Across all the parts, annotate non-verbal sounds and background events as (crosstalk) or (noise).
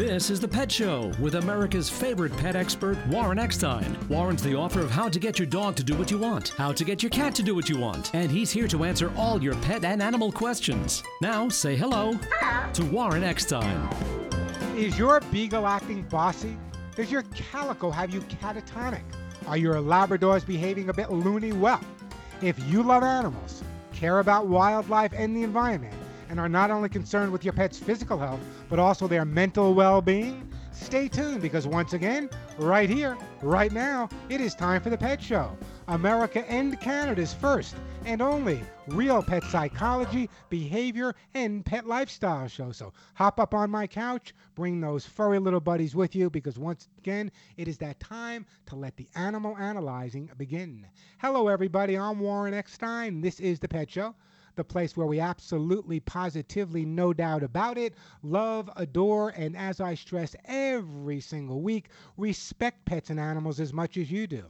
This is The Pet Show with America's favorite pet expert, Warren Eckstein. Warren's the author of How to Get Your Dog to Do What You Want, How to Get Your Cat to Do What You Want, and he's here to answer all your pet and animal questions. Now, say hello to Warren Eckstein. Is your beagle acting bossy? Does your calico have you catatonic? Are your Labradors behaving a bit loony? Well, if you love animals, care about wildlife and the environment, and are not only concerned with your pet's physical health, but also their mental well being, stay tuned because once again, right here, right now, it is time for the Pet Show. America and Canada's first and only real pet psychology, behavior, and pet lifestyle show. So hop up on my couch, bring those furry little buddies with you because once again, it is that time to let the animal analyzing begin. Hello, everybody. I'm Warren Eckstein. This is the Pet Show the place where we absolutely, positively, no doubt about it, love, adore, and as I stress every single week, respect pets and animals as much as you do.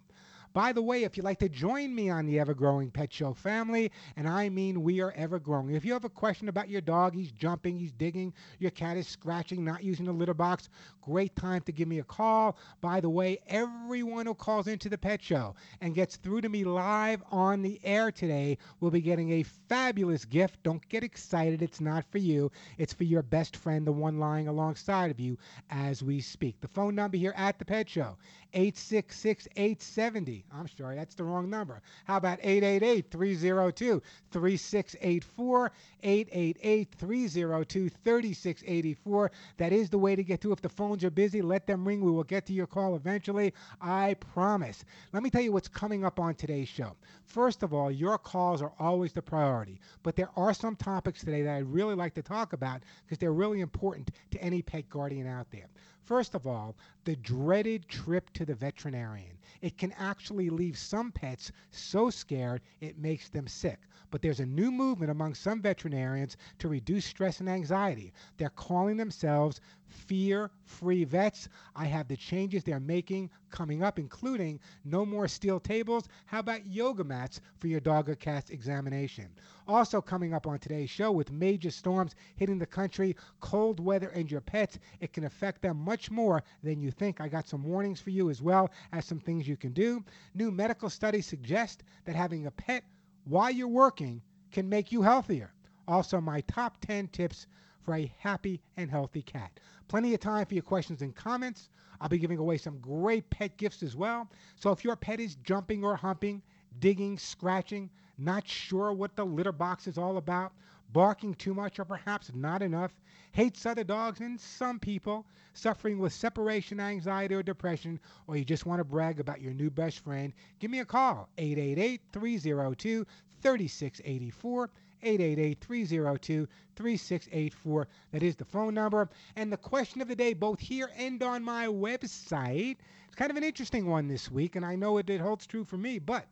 By the way, if you'd like to join me on the ever growing Pet Show family, and I mean we are ever growing, if you have a question about your dog, he's jumping, he's digging, your cat is scratching, not using the litter box, great time to give me a call. By the way, everyone who calls into the Pet Show and gets through to me live on the air today will be getting a fabulous gift. Don't get excited, it's not for you, it's for your best friend, the one lying alongside of you as we speak. The phone number here at the Pet Show 866 870. I'm sorry, that's the wrong number. How about 888 302 3684? 888 302 3684. That is the way to get to. If the phones are busy, let them ring. We will get to your call eventually. I promise. Let me tell you what's coming up on today's show. First of all, your calls are always the priority, but there are some topics today that I'd really like to talk about because they're really important to any pet guardian out there. First of all, the dreaded trip to the veterinarian. It can actually leave some pets so scared it makes them sick. But there's a new movement among some veterinarians to reduce stress and anxiety. They're calling themselves fear free vets. I have the changes they're making coming up, including no more steel tables. How about yoga mats for your dog or cat's examination? Also, coming up on today's show, with major storms hitting the country, cold weather, and your pets, it can affect them much more than you think. I got some warnings for you as well as some things you can do. New medical studies suggest that having a pet while you're working can make you healthier. Also, my top 10 tips for a happy and healthy cat. Plenty of time for your questions and comments. I'll be giving away some great pet gifts as well. So if your pet is jumping or humping, digging, scratching, not sure what the litter box is all about, barking too much or perhaps not enough, hates other dogs, and some people suffering with separation anxiety or depression, or you just want to brag about your new best friend, give me a call 888 302 3684. 888-302-3684. That is the phone number. And the question of the day, both here and on my website, it's kind of an interesting one this week, and I know it, it holds true for me, but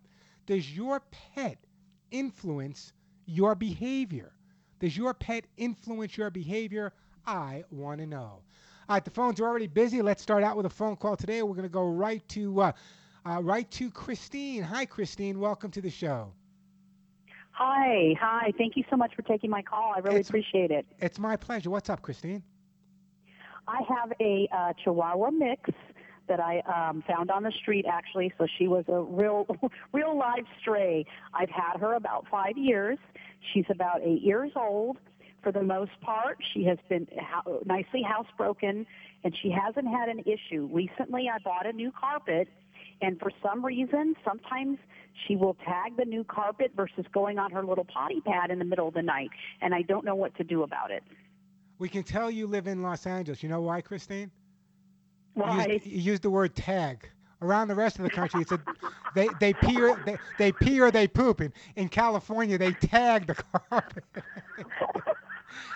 does your pet influence your behavior? Does your pet influence your behavior? I want to know. All right, the phones are already busy. Let's start out with a phone call today. We're going to go right to uh, uh, right to Christine. Hi, Christine. Welcome to the show. Hi, hi. Thank you so much for taking my call. I really It's- appreciate it. It's my pleasure. What's up, Christine? I have a uh, Chihuahua mix that I um, found on the street actually. So she was a real, (laughs) real live stray. I've had her about five years. She's about eight years old. For the most part, she has been ho- nicely housebroken, and she hasn't had an issue. Recently, I bought a new carpet, and for some reason, sometimes she will tag the new carpet versus going on her little potty pad in the middle of the night, and I don't know what to do about it. We can tell you live in Los Angeles. You know why, Christine? You Why? used, you used the word tag. Around the rest of the country, it's a they they pee or they, they pee or they poop. In, in California, they tag the (laughs) carpet. (laughs)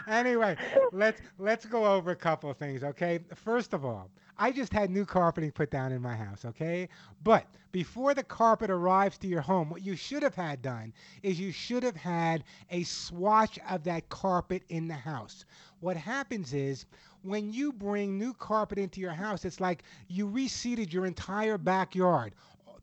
anyway, let's let's go over a couple of things, okay? First of all, I just had new carpeting put down in my house, okay? But before the carpet arrives to your home, what you should have had done is you should have had a swatch of that carpet in the house. What happens is when you bring new carpet into your house, it's like you reseeded your entire backyard.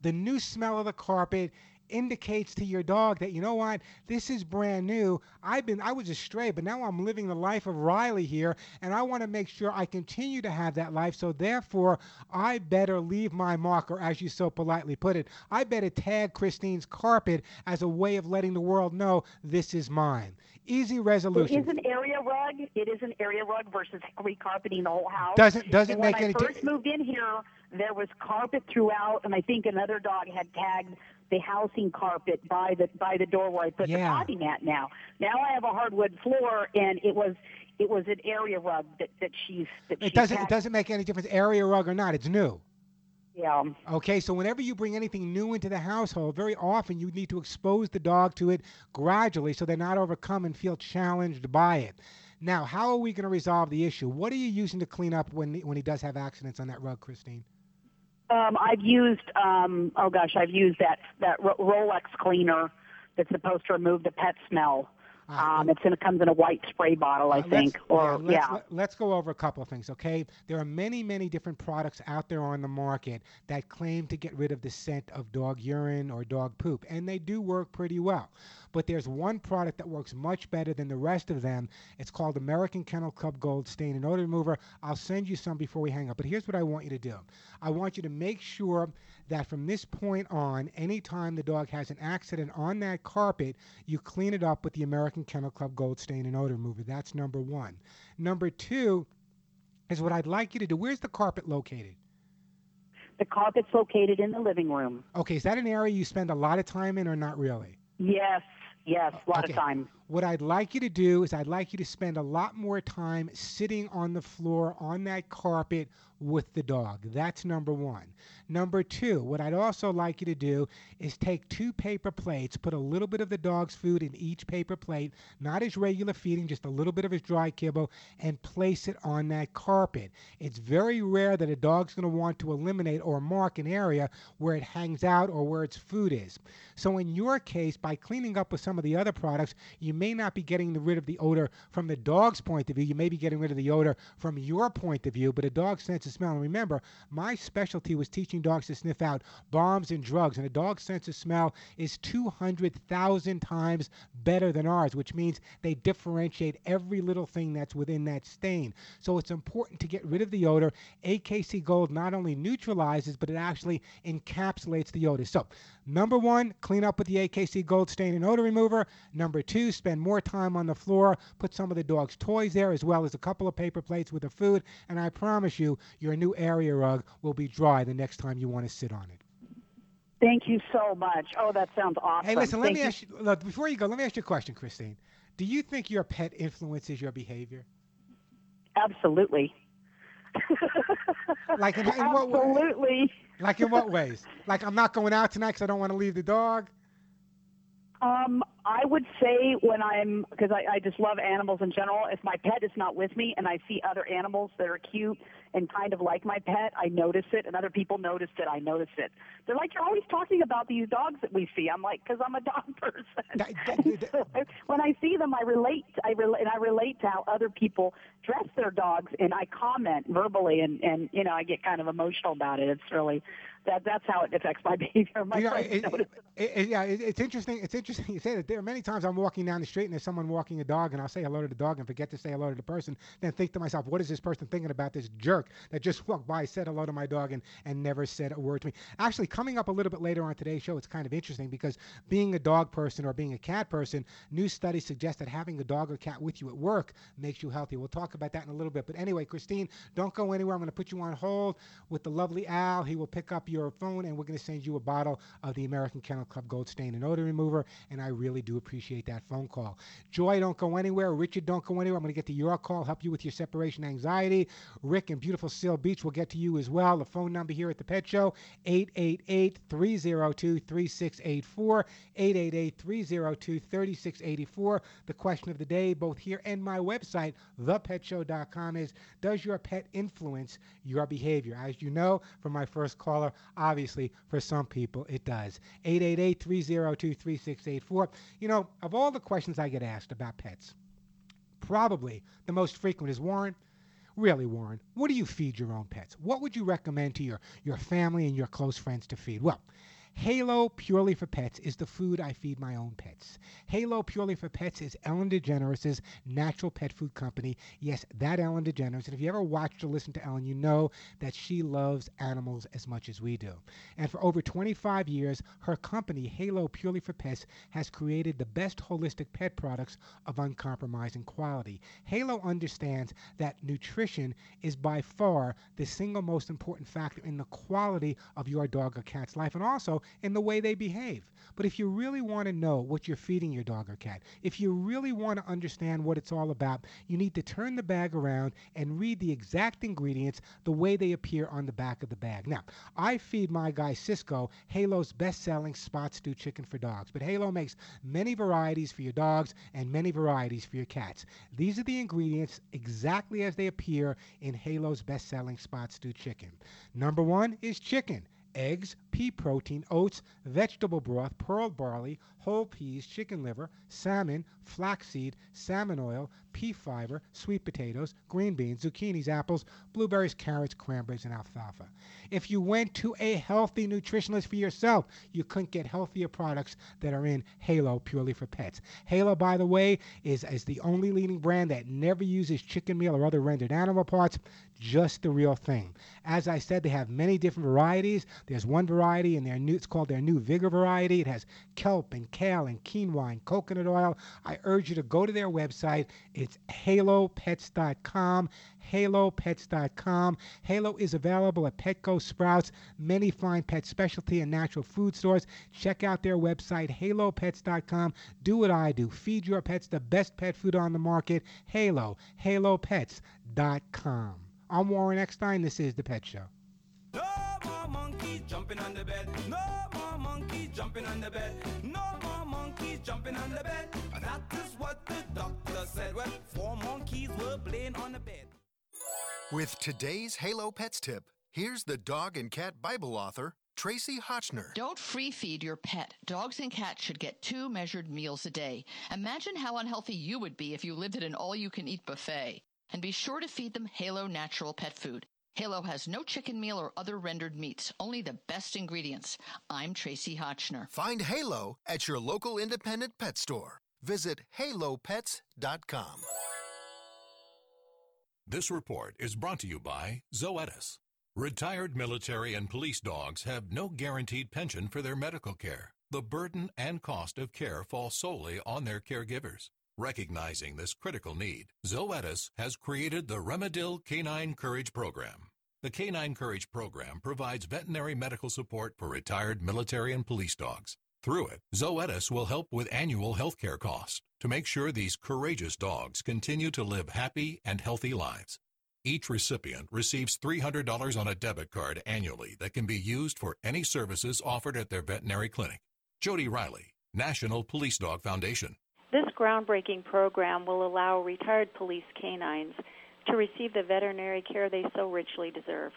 The new smell of the carpet indicates to your dog that you know what? This is brand new. I've been i was a stray but now i'm living the life of riley here and i want to make sure i continue to have that life. So therefore i better leave my mark or as you so politely put it. I better tag christine's carpet as a way of letting the world know this is mine. Easy resolution It is an area rug. It is an area rug versus recarpeting the whole house. Doesn't- doesn't and when make I any di- first moved in here, there was carpet throughout, and I think another dog had tagged the housing carpet by the by the door where I put Yeah. the potty mat. Now, now I have a hardwood floor, and it was it was an area rug that that she's that she it doesn't it doesn't make any difference area rug or not it's new Yeah. Okay, so whenever you bring anything new into the household, very often you need to expose the dog to it gradually so they're not overcome and feel challenged by it. Now, how are we going to resolve the issue? What are you using to clean up when when he does have accidents on that rug, Christine? Um, I've used um, oh gosh, I've used that that Rolex cleaner that's supposed to remove the pet smell. Um, it's in, it comes in a white spray bottle, I think. Or let's, yeah. let- let's go over a couple of things, okay? There are many, many different products out there on the market that claim to get rid of the scent of dog urine or dog poop, and they do work pretty well. But there's one product that works much better than the rest of them. It's called American Kennel Club Gold Stain and Odor Remover. I'll send you some before we hang up. But here's what I want you to do. I want you to make sure that from this point on, anytime the dog has an accident on that carpet, you clean it up with the American Kennel Club Gold Stain and Odor Remover. That's number one. Number two is what I'd like you to do. Where's the carpet located? The carpet's located in the living room. Okay, is that an area you spend a lot of time in or not really? Yes, yes, a lot Okay. of time. What I'd like you to do is I'd like you to spend a lot more time sitting on the floor on that carpet with the dog. That's number one. Number two, what I'd also like you to do is take two paper plates, put a little bit of the dog's food in each paper plate, not his regular feeding, just a little bit of his dry kibble, and place it on that carpet. It's very rare that a dog's going to want to eliminate or mark an area where it hangs out or where its food is. So in your case, by cleaning up with some of the other products, you may not be getting rid of the odor from the dog's point of view. You may be getting rid of the odor from your point of view, but a dog senses smell. And remember, my specialty was teaching dogs to sniff out bombs and drugs, and a dog's sense of smell is 200,000 times better than ours, which means they differentiate every little thing that's within that stain. So it's important to get rid of the odor. AKC Gold not only neutralizes, but it actually encapsulates the odor. So, number one, clean up with the AKC Gold Stain and Odor Remover. Number two, spend more time on the floor. Put some of the dog's toys there, as well as a couple of paper plates with the food. And I promise you, your new area rug will be dry the next time you want to sit on it. Thank you so much. Oh, that sounds awesome. Hey, listen, let Thank me you. ask you, look, before you go, let me ask you a question, Christine. Do you think your pet influences your behavior? Absolutely. (laughs) Like in, in what? Absolutely. Like in what ways? Like I'm not going out tonight because I don't want to leave the dog. Um, I would say when I'm because I, I just love animals in general. If my pet is not with me and I see other animals that are cute and kind of like my pet, I notice it, and other people notice it. I notice it. They're like, "You're always talking about these dogs that we see." I'm like, "Cause I'm a dog (laughs) person." That- that- that- (laughs) So I- when I see them, I relate. I relate, and I relate to how other people dress their dogs, and I comment verbally, and and you know, I get kind of emotional about it. It's really that that's how it affects my (laughs) behavior. My You know, it- it- it- yeah, it- it's interesting. It's interesting you say that. There are many times I'm walking down the street and there's someone walking a dog, and I'll say hello to the dog and forget to say hello to the person. Then think to myself, what is this person thinking about this jerk that just walked by, said hello to my dog, and, and never said a word to me? Actually, coming up a little bit later on today's show, it's kind of interesting because being a dog person or being a cat person, new studies suggest that having a dog or cat with you at work makes you healthy. We'll talk about that in a little bit. But anyway, Christine, don't go anywhere. I'm going to put you on hold with the lovely Al. He will pick up your phone and we're going to send you a bottle of the American Kennel Club Gold Stain and Odor Remover. And I really do appreciate that phone call. Joy, don't go anywhere. Richard, don't go anywhere. I'm going to get to your call, help you with your separation anxiety. Rick in beautiful Seal Beach will get to you as well. The phone number here at the Pet Show, 888 302 3684. 888 302 3684. The question of the day, both here and my website, thepetshow.com, is Does your pet influence your behavior? As you know from my first caller, obviously for some people it does. 888 302 3684. You know, of all the questions I get asked about pets, probably the most frequent is Warren. Really, Warren, what do you feed your own pets? What would you recommend to your, your family and your close friends to feed? Well, Halo Purely for Pets is the food I feed my own pets. Halo Purely for Pets is Ellen DeGeneres' natural pet food company. Yes, that Ellen DeGeneres. And if you ever watched or listened to Ellen, you know that she loves animals as much as we do. And for over 25 years, her company, Halo Purely for Pets, has created the best holistic pet products of uncompromising quality. Halo understands that nutrition is by far the single most important factor in the quality of your dog or cat's life and also in the way they behave. But if you really want to know what you're feeding your dog or cat, if you really want to understand what it's all about, you need to turn the bag around and read the exact ingredients the way they appear on the back of the bag. Now, I feed my guy Cisco Halo's best selling spot stew chicken for dogs, but Halo makes many varieties for your dogs and many varieties for your cats. These are the ingredients exactly as they appear in Halo's best selling spot stew chicken. Number one is chicken eggs, pea protein, oats, vegetable broth, pearl barley, whole peas, chicken liver, salmon, flaxseed, salmon oil, pea fiber, sweet potatoes, green beans, zucchinis, apples, blueberries, carrots, cranberries, and alfalfa. If you went to a healthy nutritionist for yourself, you couldn't get healthier products that are in Halo purely for pets. Halo, by the way, is, is the only leading brand that never uses chicken meal or other rendered animal parts, just the real thing. As I said, they have many different varieties. There's one variety in their new, it's called their new Vigor variety. It has kelp and kale and quinoa and coconut oil. I urge you to go to their website. It's halopets.com. Halopets.com. Halo is available at Petco, Sprouts, many fine pet specialty and natural food stores. Check out their website, halopets.com. Do what I do. Feed your pets the best pet food on the market. Halo, halopets.com. I'm Warren Eckstein. This is The Pet Show. No more jumping on the bed. No more jumping on the bed. No jumping on the bed. That is what the doctor said when four monkeys were playing on the bed. With today's Halo Pets tip, here's the dog and cat Bible author, Tracie Hotchner. Don't free feed your pet. Dogs and cats should get two measured meals a day. Imagine how unhealthy you would be if you lived at an all you can eat buffet. And be sure to feed them Halo natural pet food. Halo has no chicken meal or other rendered meats, only the best ingredients. I'm Tracie Hotchner. Find Halo at your local independent pet store. Visit halopets.com. This report is brought to you by Zoetis. Retired military and police dogs have no guaranteed pension for their medical care. The burden and cost of care fall solely on their caregivers. Recognizing this critical need, Zoetis has created the Rimadyl Canine Courage Program. The Canine Courage Program provides veterinary medical support for retired military and police dogs. Through it, Zoetis will help with annual healthcare costs to make sure these courageous dogs continue to live happy and healthy lives. Each recipient receives $300 on a debit card annually that can be used for any services offered at their veterinary clinic. Jody Riley, National Police Dog Foundation. Groundbreaking program will allow retired police canines to receive the veterinary care they so richly deserve.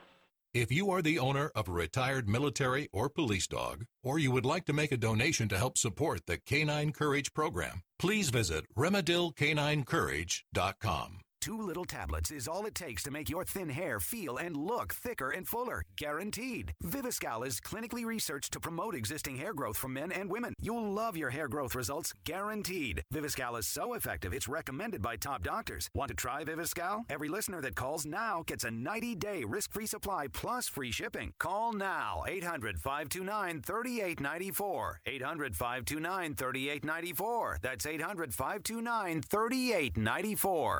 If you are the owner of a retired military or police dog, or you would like to make a donation to help support the Canine Courage program, please visit RimadylCanineCourage.com. Two little tablets is all it takes to make your thin hair feel and look thicker and fuller. Guaranteed. Viviscal is clinically researched to promote existing hair growth for men and women. You'll love your hair growth results. Guaranteed. Viviscal is so effective, it's recommended by top doctors. Want to try Viviscal? Every listener that calls now gets a 90 day risk free supply plus free shipping. Call now 800 529 3894. 800 529 3894. That's 800 529 3894.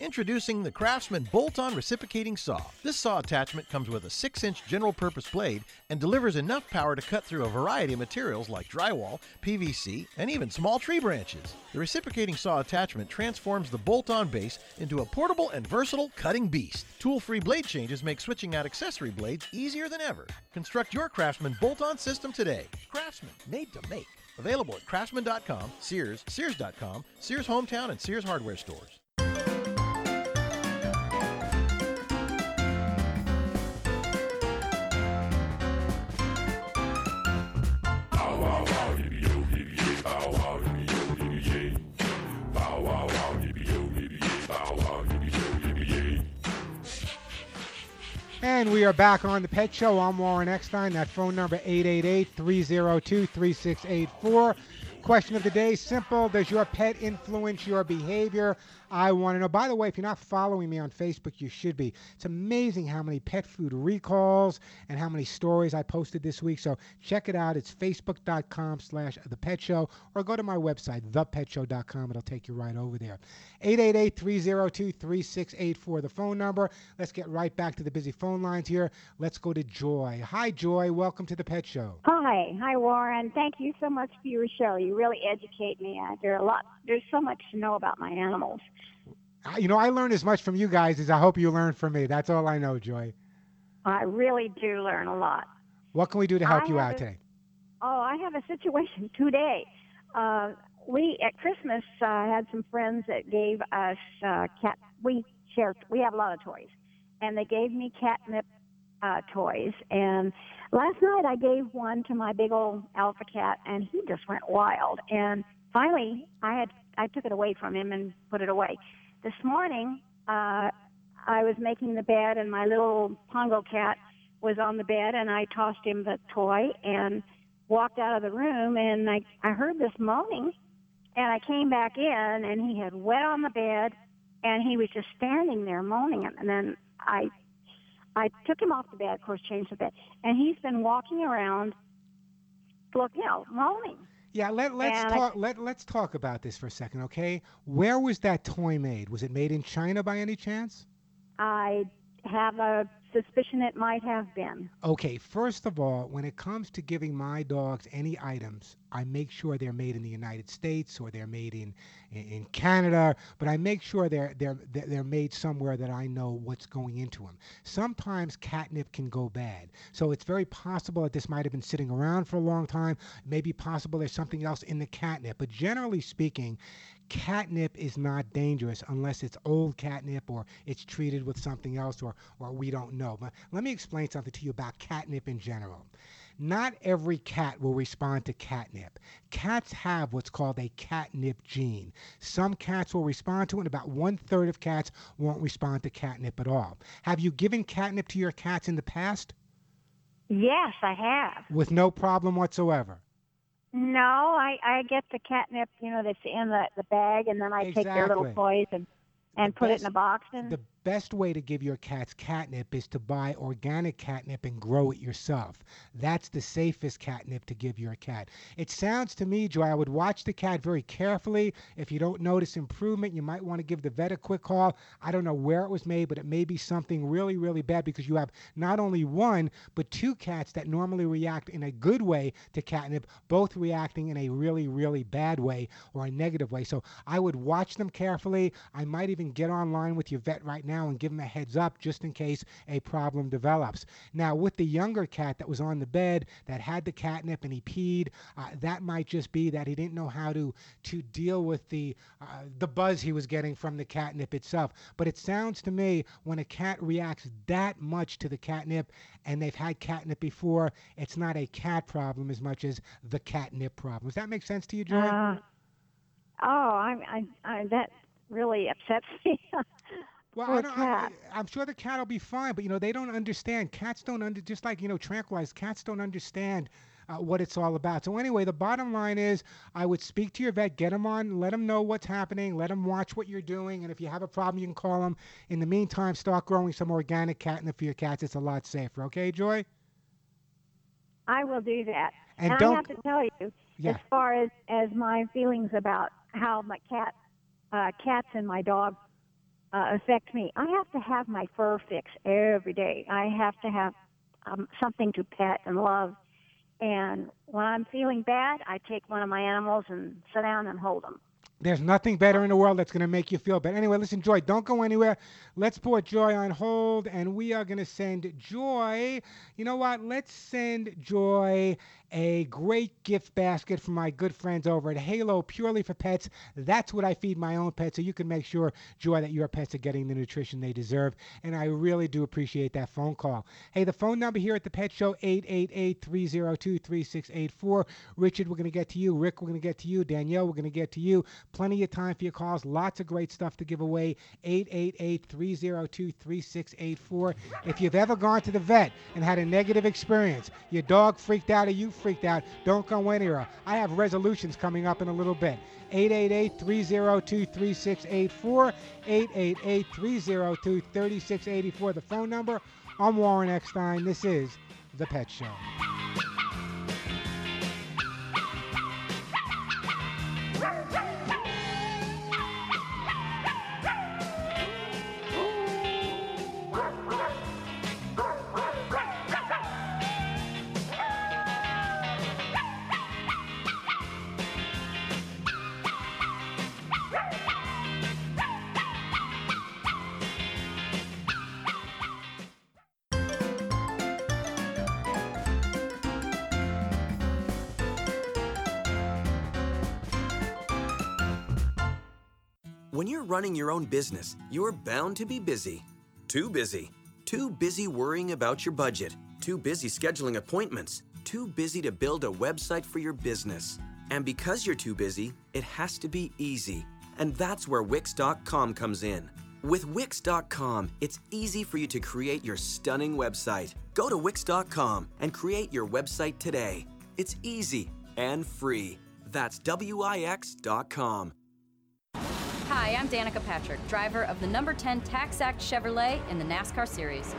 Introducing the Craftsman bolt-on reciprocating saw. This saw attachment comes with a 6-inch general purpose blade and delivers enough power to cut through a variety of materials like drywall, PVC, and even small tree branches. The reciprocating saw attachment transforms the bolt-on base into a portable and versatile cutting beast. Tool-free blade changes make switching out accessory blades easier than ever. Construct your Craftsman bolt-on system today. Craftsman, made to make. Available at craftsman.com, Sears, Sears.com, Sears Hometown, and Sears Hardware stores. And we are back on the Pet Show. I'm Warren Eckstein. That phone number 888-302-3684. Question of the day, simple. Does your pet influence your behavior? I want to know. By the way, if you're not following me on Facebook, you should be. It's amazing how many pet food recalls and how many stories I posted this week. So check it out. It's facebook.com slash the pet show or go to my website, thepetshow.com. It'll take you right over there. 888-302-3684, the phone number. Let's get right back to the busy phone lines here. Let's go to Joy. Hi, Joy. Welcome to the Pet Show. Hi, hi, Warren. Thank you so much for your show. You really educate me. Uh, there are a lot. There's so much to know about my animals. You know, I learned as much from you guys as I hope you learned from me. That's all I know, Joy. I really do learn a lot. What can we do to help I you out a- today? Oh, I have a situation (laughs) today. Uh, we at Christmas uh, had some friends that gave us uh, cat. We share. We have a lot of toys, and they gave me catnip uh, toys. And last night I gave one to my big old alpha cat, and he just went wild. And finally, I had I took it away from him and put it away. This morning, uh, I was making the bed, and my little Pongo cat was on the bed, and I tossed him the toy and walked out of the room, and I I heard this moaning, and I came back in, and he had wet on the bed, and he was just standing there moaning, and then I I took him off the bed, of course, changed the bed, and he's been walking around, look, you know, moaning. Yeah, let, let's And I- talk. Let, let's talk about this for a second, okay? Where was that toy made? Was it made in China by any chance? I have a suspicion it might have been. Okay, first of all, when it comes to giving my dogs any items, I make sure they're made in the United States or they're made in in, Canada, but I make sure they're they're they're made somewhere that I know what's going into them. Sometimes catnip can go bad, so it's very possible that this might have been sitting around for a long time. Maybe possible there's something else in the catnip, but generally speaking, catnip is not dangerous unless it's old catnip or it's treated with something else or, or we don't know. But let me explain something to you about catnip in general. Not every cat will respond to catnip. Cats have what's called a catnip gene. Some cats will respond to it, and about one third of cats won't respond to catnip at all. Have you given catnip to your cats in the past Yes, I have. with no problem whatsoever? No, I I get the catnip, you know, that's in the the bag, and then I take their little Exactly. toys and and put it in a best- box. And The best way to give your cats catnip is to buy organic catnip and grow it yourself. That's the safest catnip to give your cat. It sounds to me, Joy, I would watch the cat very carefully. If you don't notice improvement, you might want to give the vet a quick call. I don't know where it was made, but it may be something really, really bad because you have not only one, but two cats that normally react in a good way to catnip, both reacting in a really, really bad way or a negative way. So I would watch them carefully. I might even get online with your vet right now now and give them a heads up just in case a problem develops. Now, with the younger cat that was on the bed that had the catnip and he peed, uh, that might just be that he didn't know how to to deal with the uh, the buzz he was getting from the catnip itself. But it sounds to me when a cat reacts that much to the catnip and they've had catnip before, it's not a cat problem as much as the catnip problem. Does that make sense to you, Joy? Uh, oh, I, I, I, that really upsets (laughs) me. Well, I don't, I, I'm sure the cat will be fine, but you know they don't understand. Cats don't under just like you know tranquilized. Cats don't understand uh, what it's all about. So anyway, the bottom line is, I would speak to your vet, get him on, let him know what's happening, let him watch what you're doing, and if you have a problem, you can call him. In the meantime, start growing some organic catnip for your cats. It's a lot safer. Okay, Joy? I will do that. And I don't- have to tell you, Yeah. as far as as my feelings about how my cat, uh, cats and my dog uh, affect me, I have to have my fur fix every day. I have to have um, something to pet and love. And when I'm feeling bad, I take one of my animals and sit down and hold them. There's nothing better in the world that's going to make you feel better. Anyway, listen, Joy, don't go anywhere. Let's put Joy on hold, and we are going to send Joy. You know what? Let's send Joy a great gift basket from my good friends over at Halo Purely for Pets. That's what I feed my own pets, so you can make sure, Joy, that your pets are getting the nutrition they deserve. And I really do appreciate that phone call. Hey, the phone number here at the Pet Show, 888-302-3684. Richard, we're going to get to you. Rick, we're going to get to you. Danielle, we're going to get to you. Plenty of time for your calls. Lots of great stuff to give away. 888-302-3684. If you've ever gone to the vet and had a negative experience, your dog freaked out or you freaked out, don't go anywhere. I have resolutions coming up in a little bit. 888-302-3684. 888-302-3684. The phone number. I'm Warren Eckstein. This is The Pet Show. Running your own business, you're bound to be busy. Too busy. Too busy worrying about your budget. Too busy scheduling appointments. Too busy to build a website for your business. And because you're too busy, it has to be easy. And that's where Wix.com comes in. With Wix.com, it's easy for you to create your stunning website. Go to Wix.com and create your website today. It's easy and free. That's Wix.com. Hi, I'm Danica Patrick, driver of the number 10 Tax Act Chevrolet in the NASCAR Series.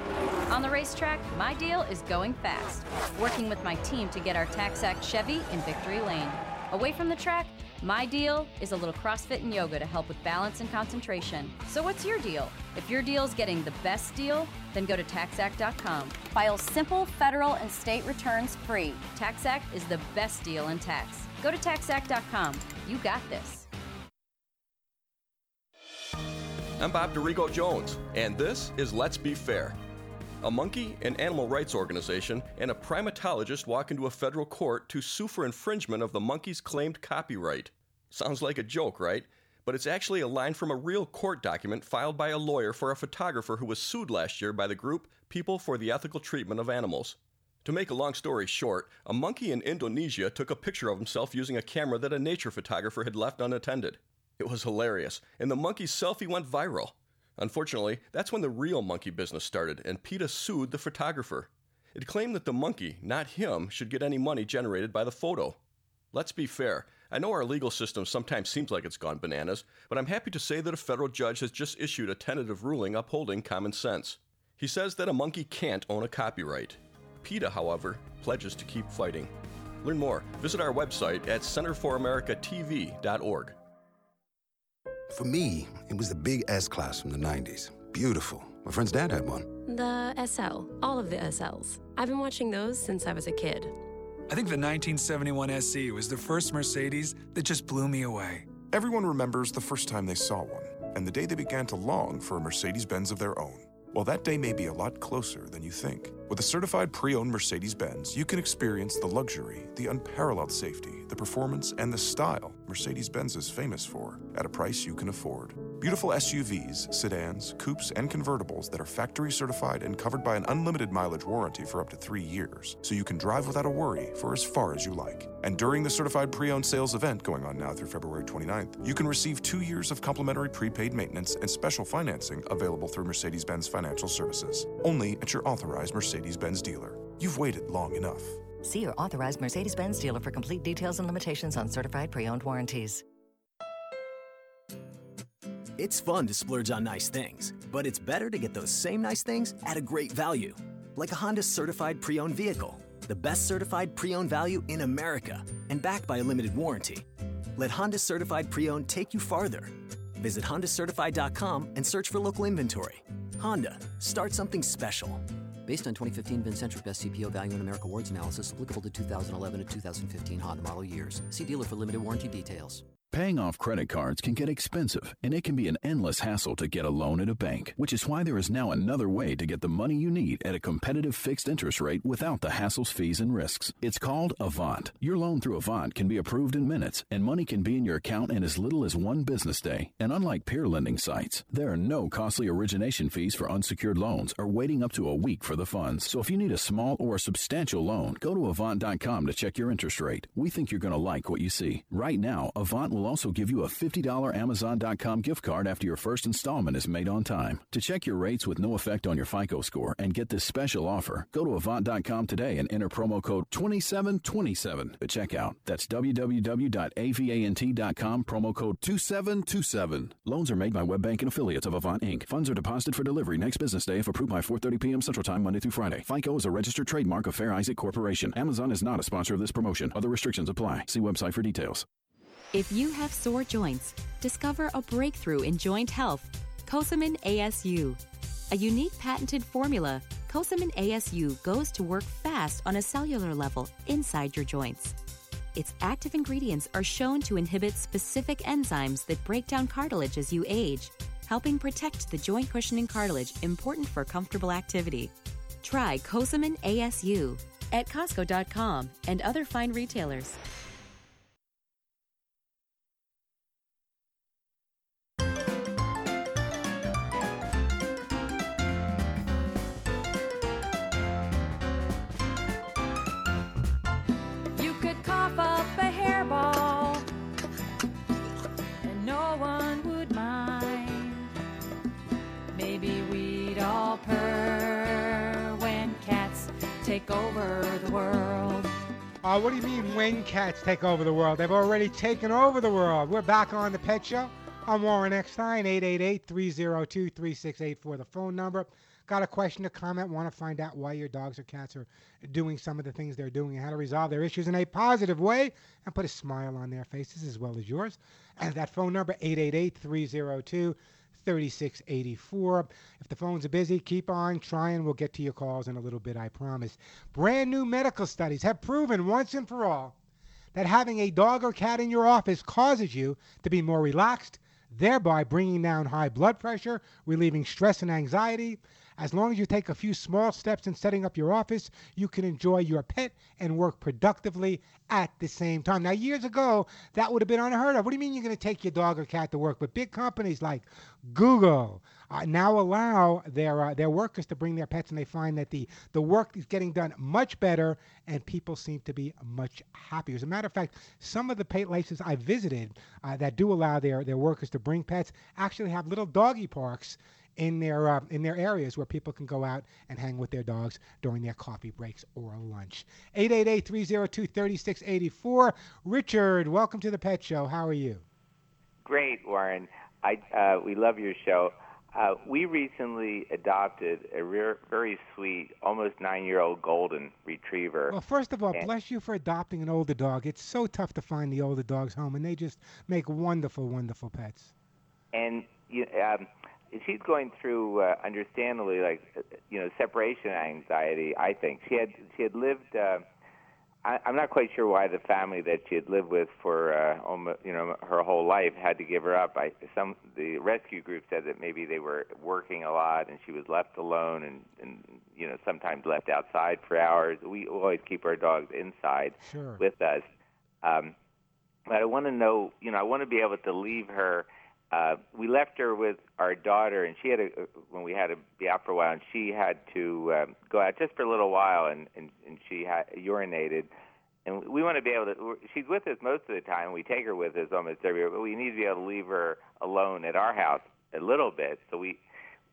On the racetrack, my deal is going fast, working with my team to get our Tax Act Chevy in victory lane. Away from the track, my deal is a little CrossFit and yoga to help with balance and concentration. So, what's your deal? If your deal is getting the best deal, then go to taxact.com. File simple federal and state returns free. TaxAct is the best deal in tax. Go to taxact.com. You got this. I'm Bob Dorigo Jones, and this is Let's Be Fair. A monkey an animal rights organization and a primatologist walk into a federal court to sue for infringement of the monkey's claimed copyright. Sounds like a joke, right? But it's actually a line from a real court document filed by a lawyer for a photographer who was sued last year by the group People for the Ethical Treatment of Animals. To make a long story short, a monkey in Indonesia took a picture of himself using a camera that a nature photographer had left unattended. It was hilarious, and the monkey's selfie went viral. Unfortunately, that's when the real monkey business started, and PETA sued the photographer. It claimed that the monkey, not him, should get any money generated by the photo. Let's be fair. I know our legal system sometimes seems like it's gone bananas, but I'm happy to say that a federal judge has just issued a tentative ruling upholding common sense. He says that a monkey can't own a copyright. PETA, however, pledges to keep fighting. Learn more. Visit our website at centerforamericatv.org. For me, it was the big S class from the 90s. Beautiful. My friend's dad had one. The SL, all of the SLs. I've been watching those since I was a kid. I think the 1971 SE was the first Mercedes that just blew me away. Everyone remembers the first time they saw one. and the day they began to long for a Mercedes Benz of their own. Well, that day may be a lot closer than you think. With a certified pre owned Mercedes Benz, you can experience the luxury, the unparalleled safety, the performance, and the style Mercedes Benz is famous for at a price you can afford. Beautiful SUVs, sedans, coupes, and convertibles that are factory certified and covered by an unlimited mileage warranty for up to three years, so you can drive without a worry for as far as you like. And during the certified pre owned sales event going on now through February 29th, you can receive two years of complimentary prepaid maintenance and special financing available through Mercedes Benz Financial Services, only at your authorized Mercedes Benz dealer. You've waited long enough. See your authorized Mercedes Benz dealer for complete details and limitations on certified pre owned warranties. It's fun to splurge on nice things, but it's better to get those same nice things at a great value. Like a Honda certified pre owned vehicle, the best certified pre owned value in America, and backed by a limited warranty. Let Honda certified pre owned take you farther. Visit HondaCertified.com and search for local inventory. Honda, start something special. Based on 2015 Vincentric Best CPO Value in America Awards analysis applicable to 2011 to 2015 Honda model years. See dealer for limited warranty details. Paying off credit cards can get expensive, and it can be an endless hassle to get a loan at a bank, which is why there is now another way to get the money you need at a competitive fixed interest rate without the hassles, fees, and risks. It's called Avant. Your loan through Avant can be approved in minutes, and money can be in your account in as little as one business day. And unlike peer lending sites, there are no costly origination fees for unsecured loans or waiting up to a week for the funds. So if you need a small or substantial loan, go to Avant.com to check your interest rate. We think you're going to like what you see. Right now, Avant will also give you a $50 Amazon.com gift card after your first installment is made on time. To check your rates with no effect on your FICO score and get this special offer, go to Avant.com today and enter promo code 2727 at checkout. That's www.avant.com, promo code 2727. Loans are made by WebBank and affiliates of Avant Inc. Funds are deposited for delivery next business day if approved by 4.30 p.m. Central Time, Monday through Friday. FICO is a registered trademark of Fair Isaac Corporation. Amazon is not a sponsor of this promotion. Other restrictions apply. See website for details. If you have sore joints, discover a breakthrough in joint health. Cosamin ASU. A unique patented formula, Cosamin ASU goes to work fast on a cellular level inside your joints. Its active ingredients are shown to inhibit specific enzymes that break down cartilage as you age, helping protect the joint cushioning cartilage important for comfortable activity. Try Cosamin ASU at Costco.com and other fine retailers. Take over the world. Uh, what do you mean when cats take over the world? They've already taken over the world. We're back on the Pet Show. I'm Warren Eckstein, 888-302-3684, the phone number. Got a question, a comment, want to find out why your dogs or cats are doing some of the things they're doing and how to resolve their issues in a positive way and put a smile on their faces as well as yours. And that phone number, 888-302 3684. If the phones are busy, keep on trying. We'll get to your calls in a little bit, I promise. Brand new medical studies have proven once and for all that having a dog or cat in your office causes you to be more relaxed, thereby bringing down high blood pressure, relieving stress and anxiety. As long as you take a few small steps in setting up your office, you can enjoy your pet and work productively at the same time. Now, years ago, that would have been unheard of. What do you mean you're going to take your dog or cat to work? But big companies like Google uh, now allow their uh, their workers to bring their pets, and they find that the the work is getting done much better, and people seem to be much happier. As a matter of fact, some of the places I visited uh, that do allow their their workers to bring pets actually have little doggy parks in their uh, in their areas where people can go out and hang with their dogs during their coffee breaks or lunch. 888-302-3684. Richard, welcome to the Pet Show. How are you? Great, Warren. I uh, we love your show. Uh, we recently adopted a re- very sweet, almost nine-year-old golden retriever. Well, first of all, And- bless you for adopting an older dog. It's so tough to find the older dogs home, and they just make wonderful, wonderful pets. and you, um, she's going through, uh, understandably, like uh, you know, separation anxiety. I think she had she had lived uh, I, I'm not quite sure why the family that she had lived with for uh, almost, you know, her whole life had to give her up. I, some the rescue group said that maybe they were working a lot and she was left alone and, and you know sometimes left outside for hours. We always keep our dogs inside Sure. with us. Um, but I want to know, you know, I want to be able to leave her. Uh, we left her with our daughter, and she had a when we had to be out for a while, and she had to um, go out just for a little while, and and, and she had urinated. And we want to be able to. She's with us most of the time. We take her with us almost everywhere, but we need to be able to leave her alone at our house a little bit. So we,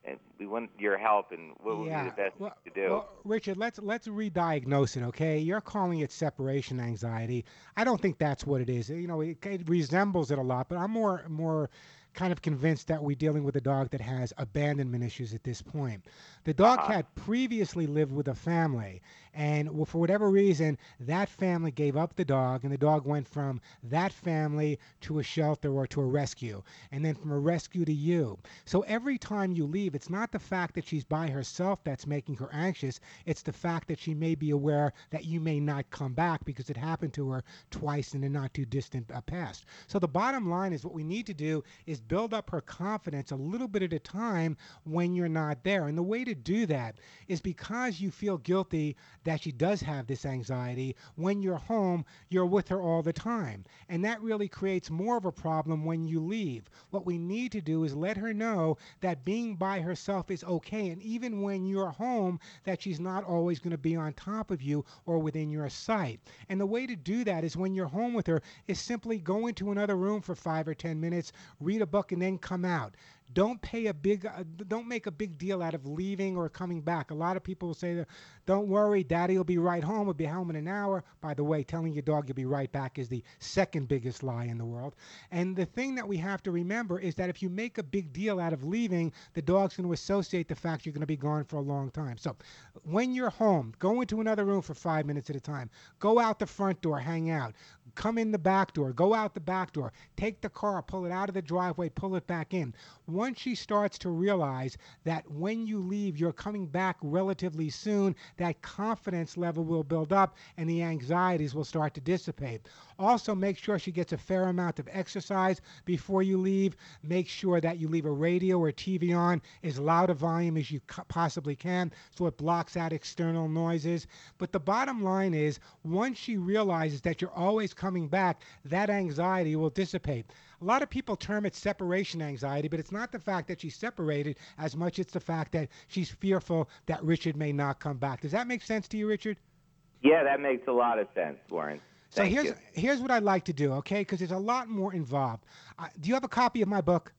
and we want your help, and what would Yeah, be the best well- thing to do? Well, Richard, let's let's re-diagnose it, okay? You're calling it separation anxiety. I don't think that's what it is. You know, it, it resembles it a lot, but I'm more more kind of convinced that we're dealing with a dog that has abandonment issues at this point. The dog Uh-huh. had previously lived with a family, and well, for whatever reason, that family gave up the dog, and the dog went from that family to a shelter or to a rescue, and then from a rescue to you. So every time you leave, it's not the fact that she's by herself that's making her anxious, it's the fact that she may be aware that you may not come back because it happened to her twice in the not too distant uh, past. So the bottom line is what we need to do is build up her confidence a little bit at a time when you're not there. And the way to do that is because you feel guilty that she does have this anxiety, when you're home, you're with her all the time. And that really creates more of a problem when you leave. What we need to do is let her know that being by herself is okay. And even when you're home, that she's not always going to be on top of you or within your sight. And the way to do that is when you're home with her is simply go into another room for five or ten minutes, read a book, and then come out. Don't pay a big, uh, don't make a big deal out of leaving or coming back. A lot of people will say, "Don't worry, Daddy will be right home. Will be home in an hour." By the way, telling your dog you'll be right back is the second biggest lie in the world. And the thing that we have to remember is that if you make a big deal out of leaving, the dog's going to associate the fact you're going to be gone for a long time. So, when you're home, go into another room for five minutes at a time. Go out the front door, hang out. Come in the back door. Go out the back door. Take the car, pull it out of the driveway, pull it back in. Once she starts to realize that when you leave, you're coming back relatively soon, that confidence level will build up and the anxieties will start to dissipate. Also, make sure she gets a fair amount of exercise before you leave. Make sure that you leave a radio or TV on as loud a volume as you possibly can so it blocks out external noises. But the bottom line is once she realizes that you're always coming back, that anxiety will dissipate. A lot of people term it separation anxiety, but it's not the fact that she's separated as much it's the fact that she's fearful that Richard may not come back. Does that make sense to you, Richard? yeah, that makes a lot of sense, Warren. So Thank here's you. here's what I'd like to do, okay? Because there's a lot more involved. Uh, do you have a copy of my book?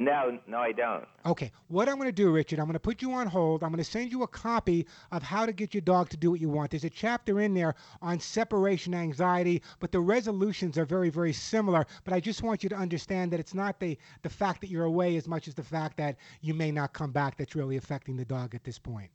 No, no, I don't. Okay. What I'm going to do, Richard, I'm going to put you on hold. I'm going to send you a copy of how to get your dog to do what you want. There's a chapter in there on separation anxiety, but the resolutions are very, very similar. But I just want you to understand that it's not the the fact that you're away as much as the fact that you may not come back that's really affecting the dog at this point.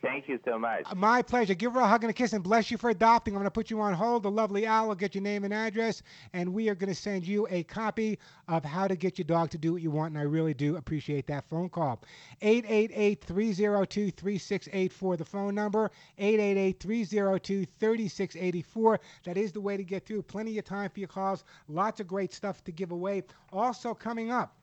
Thank you so much. Uh, my pleasure. Give her a hug and a kiss and bless you for adopting. I'm going to put you on hold. The lovely Al will get your name and address, and we are going to send you a copy of how to get your dog to do what you want. And I really do appreciate that phone call. 888 302 3684, the phone number. 888 302 3684. That is the way to get through. Plenty of time for your calls. Lots of great stuff to give away. Also, coming up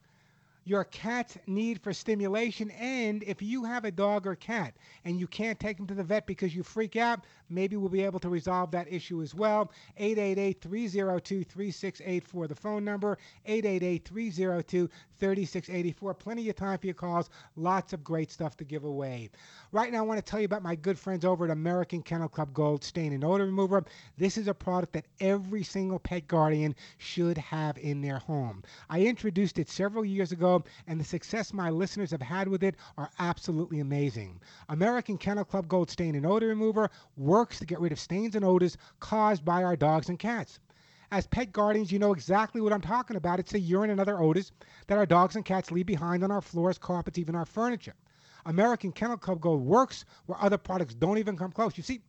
your cat's need for stimulation. And if you have a dog or cat and you can't take them to the vet because you freak out, maybe we'll be able to resolve that issue as well. 888 302 3684, the phone number. 888 302 3684. Plenty of time for your calls. Lots of great stuff to give away. Right now, I want to tell you about my good friends over at American Kennel Club Gold Stain and Odor Remover. This is a product that every single pet guardian should have in their home. I introduced it several years ago, and the success my listeners have had with it are absolutely amazing. American Kennel Club Gold Stain and Odor Remover works to get rid of stains and odors caused by our dogs and cats. As pet guardians, you know exactly what I'm talking about. It's the urine and other odors that our dogs and cats leave behind on our floors, carpets, even our furniture. American Kennel Club Gold works where other products don't even come close. You see,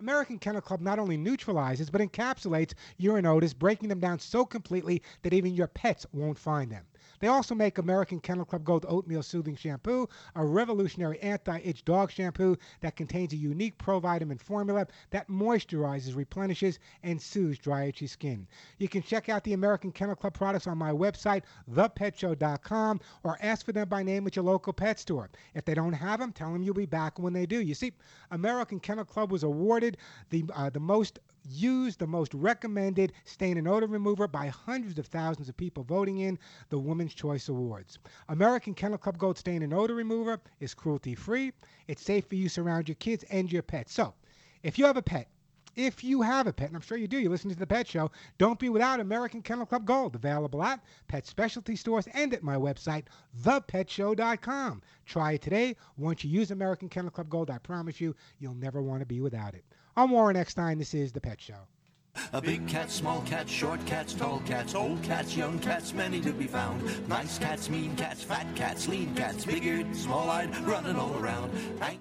American Kennel Club not only neutralizes but encapsulates urine odors, breaking them down so completely that even your pets won't find them. They also make American Kennel Club Gold Oatmeal Soothing Shampoo, a revolutionary anti itch dog shampoo that contains a unique provitamin formula that moisturizes, replenishes, and soothes dry, itchy skin. You can check out the American Kennel Club products on my website, thepetshow.com, or ask for them by name at your local pet store. If they don't have them, tell them you'll be back when they do. You see, American Kennel Club was awarded the uh, the most used, the most recommended stain and odor remover by hundreds of thousands of people voting in the Women's Choice Awards. American Kennel Club Gold Stain and Odor Remover is cruelty free. It's safe for use around your kids and your pets. So, if you have a pet, if you have a pet, and I'm sure you do, you listen to the Pet Show, don't be without American Kennel Club Gold, available at pet specialty stores and at my website, thepetshow.com. Try it today. Once you use American Kennel Club Gold, I promise you, you'll never want to be without it. I'm Warren Eckstein. This is The Pet Show. A big cat, small cat, short cats, tall cats, old cats, young cats, many to be found. Nice cats, mean cats, fat cats, lean cats, big-eared, small-eyed, running all around. I-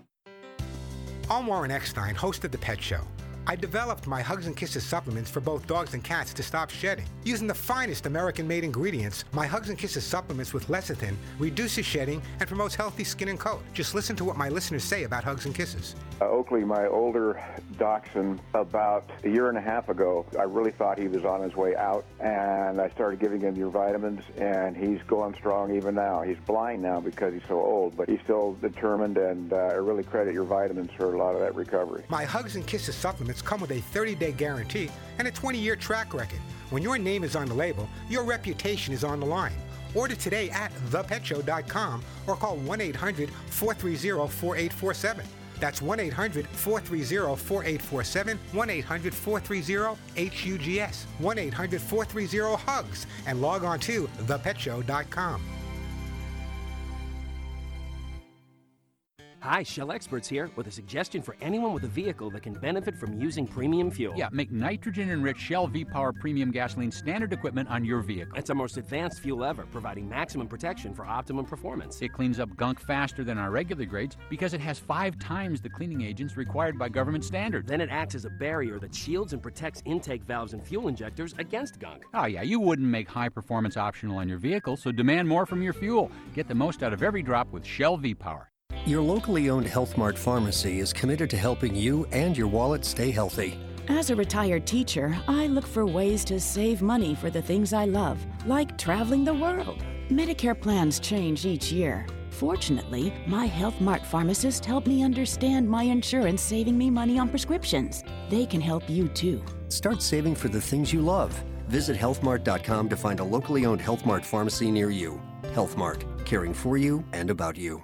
I'm Warren Eckstein, host of The Pet Show. I developed my Hugs and Kisses supplements for both dogs and cats to stop shedding. Using the finest American made ingredients, my Hugs and Kisses supplements with lecithin reduces shedding and promotes healthy skin and coat. Just listen to what my listeners say about Hugs and Kisses. Uh, Oakley, my older dachshund, about a year and a half ago, I really thought he was on his way out, and I started giving him your vitamins, and he's going strong even now. He's blind now because he's so old, but he's still determined, and uh, I really credit your vitamins for a lot of that recovery. My Hugs and Kisses supplements come with a 30 day guarantee and a 20 year track record. When your name is on the label, your reputation is on the line. Order today at thepetshow.com or call 1 800 430 4847. That's 1 800 430 4847, 1 800 430 HUGS, 1 800 430 HUGS, and log on to thepetshow.com. Hi, Shell Experts here with a suggestion for anyone with a vehicle that can benefit from using premium fuel. Yeah, make nitrogen enriched Shell V Power Premium Gasoline standard equipment on your vehicle. It's our most advanced fuel ever, providing maximum protection for optimum performance. It cleans up gunk faster than our regular grades because it has five times the cleaning agents required by government standards. Then it acts as a barrier that shields and protects intake valves and fuel injectors against gunk. Oh, yeah, you wouldn't make high performance optional on your vehicle, so demand more from your fuel. Get the most out of every drop with Shell V Power. Your locally owned Health Mart pharmacy is committed to helping you and your wallet stay healthy. As a retired teacher, I look for ways to save money for the things I love, like traveling the world. Medicare plans change each year. Fortunately, my Health Mart pharmacist helped me understand my insurance saving me money on prescriptions. They can help you too. Start saving for the things you love. Visit healthmart.com to find a locally owned Health Mart pharmacy near you. Health Mart, caring for you and about you.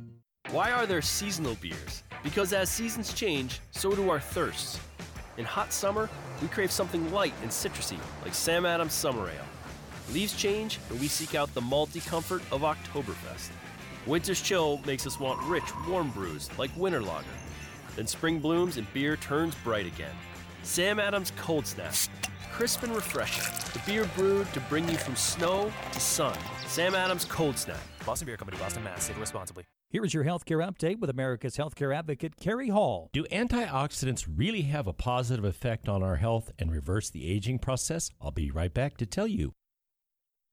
Why are there seasonal beers? Because as seasons change, so do our thirsts. In hot summer, we crave something light and citrusy, like Sam Adams Summer Ale. Leaves change, and we seek out the malty comfort of Oktoberfest. Winter's chill makes us want rich, warm brews like Winter Lager. Then spring blooms and beer turns bright again. Sam Adams Cold Snap. Crisp and refreshing. The beer brewed to bring you from snow to sun. Sam Adams Cold Snap. Boston Beer Company, Boston, Mass. Save responsibly. Here is your healthcare update with America's healthcare advocate, Kerry Hall. Do antioxidants really have a positive effect on our health and reverse the aging process? I'll be right back to tell you.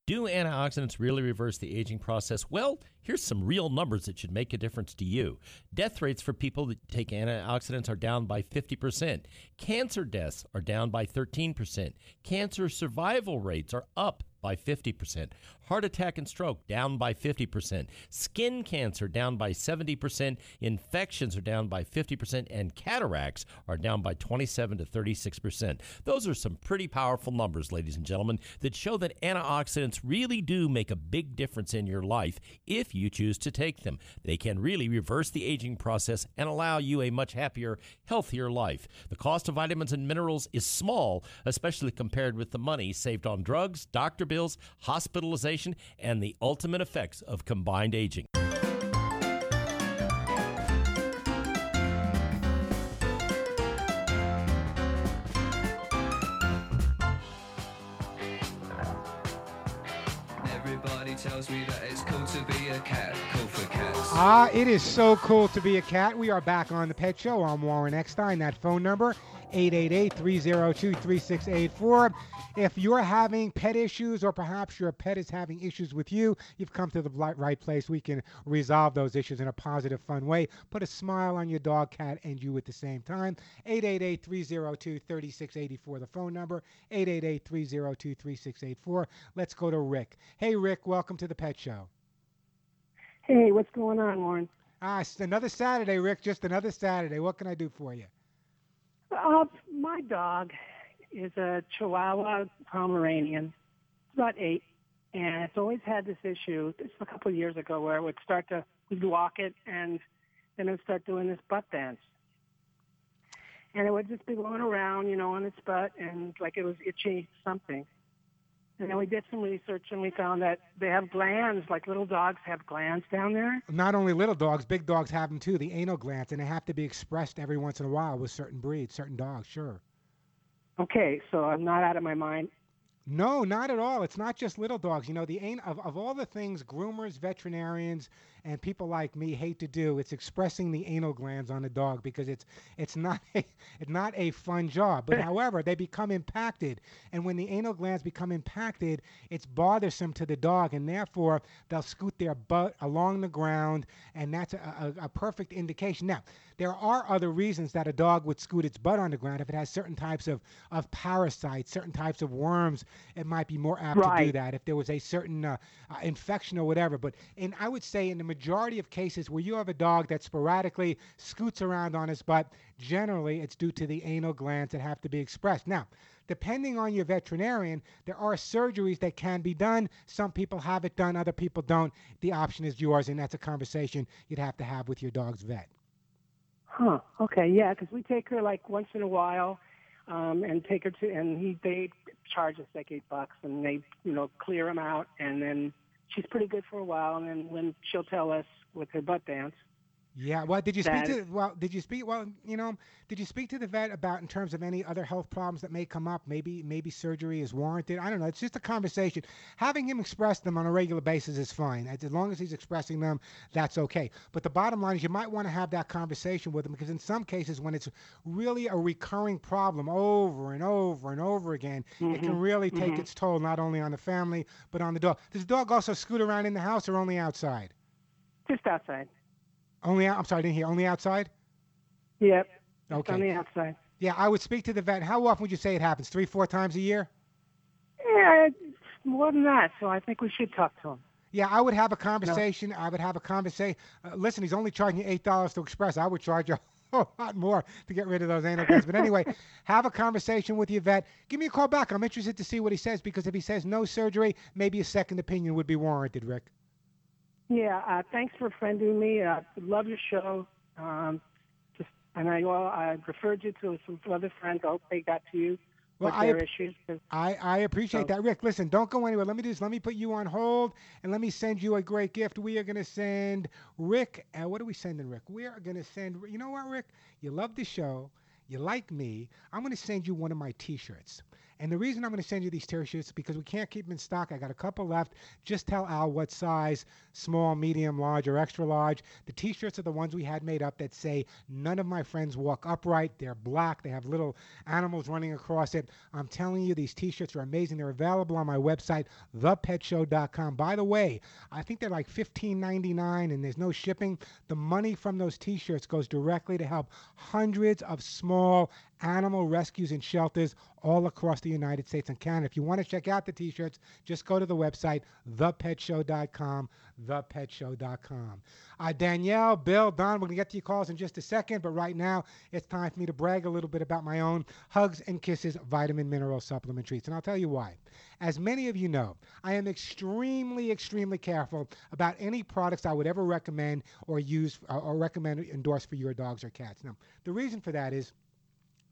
Do antioxidants really reverse the aging process? Well, here's some real numbers that should make a difference to you. Death rates for people that take antioxidants are down by 50%. Cancer deaths are down by 13%. Cancer survival rates are up by 50%. Heart attack and stroke down by 50%. Skin cancer down by 70%. Infections are down by 50%. And cataracts are down by 27 to 36%. Those are some pretty powerful numbers, ladies and gentlemen, that show that antioxidants really do make a big difference in your life if you choose to take them. They can really reverse the aging process and allow you a much happier, healthier life. The cost of vitamins and minerals is small, especially compared with the money saved on drugs, doctor bills, hospitalization, and the ultimate effects of combined aging. Everybody tells me that it's cool to be a cat, cool for cats. Ah, it is so cool to be a cat. We are back on the Pet Show. I'm Warren Eckstein. That phone number, 888-302-3684. If you're having pet issues or perhaps your pet is having issues with you, you've come to the right place. We can resolve those issues in a positive, fun way. Put a smile on your dog, cat, and you at the same time. 888-302-3684, the phone number, 888-302-3684. Let's go to Rick. Hey, Rick, welcome to the Pet Show. Hey, what's going on, Warren? Ah, another Saturday, Rick. Just another Saturday. What can I do for you? Uh, my dog is a Chihuahua Pomeranian. It's about eight, and it's always had this issue. This a couple of years ago where it would start to we'd walk it, and then it would start doing this butt dance, and it would just be going around, you know, on its butt, and like it was itchy something. And then we did some research, and we found that they have glands, like little dogs have glands down there. Not only little dogs, big dogs have them too, the anal glands, and they have to be expressed every once in a while with certain breeds, certain dogs, sure. Okay, so I'm not out of my mind. No, not at all. It's not just little dogs. You know, the an- of, of all the things groomers, veterinarians, and people like me hate to do, it's expressing the anal glands on a dog because it's it's not a (laughs) it's not a fun job. But however, they become impacted, and when the anal glands become impacted, it's bothersome to the dog, and therefore they'll scoot their butt along the ground, and that's a, a, a perfect indication. Now, there are other reasons that a dog would scoot its butt on the ground. If it has certain types of, of parasites, certain types of worms, it might be more apt to do that. If there was a certain uh, uh, infection or whatever. But and I would say in the majority of cases where you have a dog that sporadically scoots around on his butt, generally it's due to the anal glands that have to be expressed. Now, depending on your veterinarian, there are surgeries that can be done. Some people have it done, other people don't. The option is yours, and that's a conversation you'd have to have with your dog's vet. Huh. Okay. Yeah, because we take her like once in a while, um, and take her to, and he they charge us like eight bucks, and they you know clear them out, and then she's pretty good for a while, and then when she'll tell us with her butt dance. Yeah. Well, did you speak to? Well, did you speak? Well, you know, did you speak to the vet about in terms of any other health problems that may come up? Maybe, maybe surgery is warranted. I don't know. It's just a conversation. Having him express them on a regular basis is fine. As long as he's expressing them, that's okay. But the bottom line is, you might want to have that conversation with him because in some cases, when it's really a recurring problem over and over and over again, it can Mhm, really take mhm. its toll not only on the family but on the dog. Does the dog also scoot around in the house or only outside? Just outside. Only out, I'm sorry, I didn't hear. Only outside? Yep. Okay. On the outside. Yeah, I would speak to the vet. How often would you say it happens? Three, four times a year? Yeah, more than that. So I think we should talk to him. Yeah, I would have a conversation. I would have a conversation. Uh, listen, he's only charging you eight dollars to express. I would charge you a (laughs) whole lot more to get rid of those anal glands. But anyway, (laughs) have a conversation with your vet. Give me a call back. I'm interested to see what he says because if he says no surgery, maybe a second opinion would be warranted, Rick. Yeah. Uh, thanks for friending me. Uh, love your show. Um, just and I well, I referred you to some other friends. I hope they got to you Well, I their ap- issues. 'cause- I, I appreciate So- that. Rick, listen, don't go anywhere. Let me do this. Let me put you on hold and let me send you a great gift. We are going to send Rick, uh, what are we sending, Rick? We are going to send, you know what, Rick? You love the show. You like me. I'm going to send you one of my t shirts. And the reason I'm going to send you these t-shirts is because we can't keep them in stock. I got a couple left. Just tell Al what size, small, medium, large, or extra large. The t-shirts are the ones we had made up that say none of my friends walk upright. They're black. They have little animals running across it. I'm telling you, these t-shirts are amazing. They're available on my website, thepetshow.com. By the way, I think they're like $15.99 and there's no shipping. The money from those t-shirts goes directly to help hundreds of small animal rescues and shelters all across the United States and Canada. If you want to check out the t shirts, just go to the website, thepetshow.com, thepetshow.com. Uh, Danielle, Bill, Don, we're going to get to your calls in just a second, but right now it's time for me to brag a little bit about my own Hugs and Kisses vitamin mineral supplement treats. And I'll tell you why. As many of you know, I am extremely, extremely careful about any products I would ever recommend or use or recommend endorse for your dogs or cats. Now, the reason for that is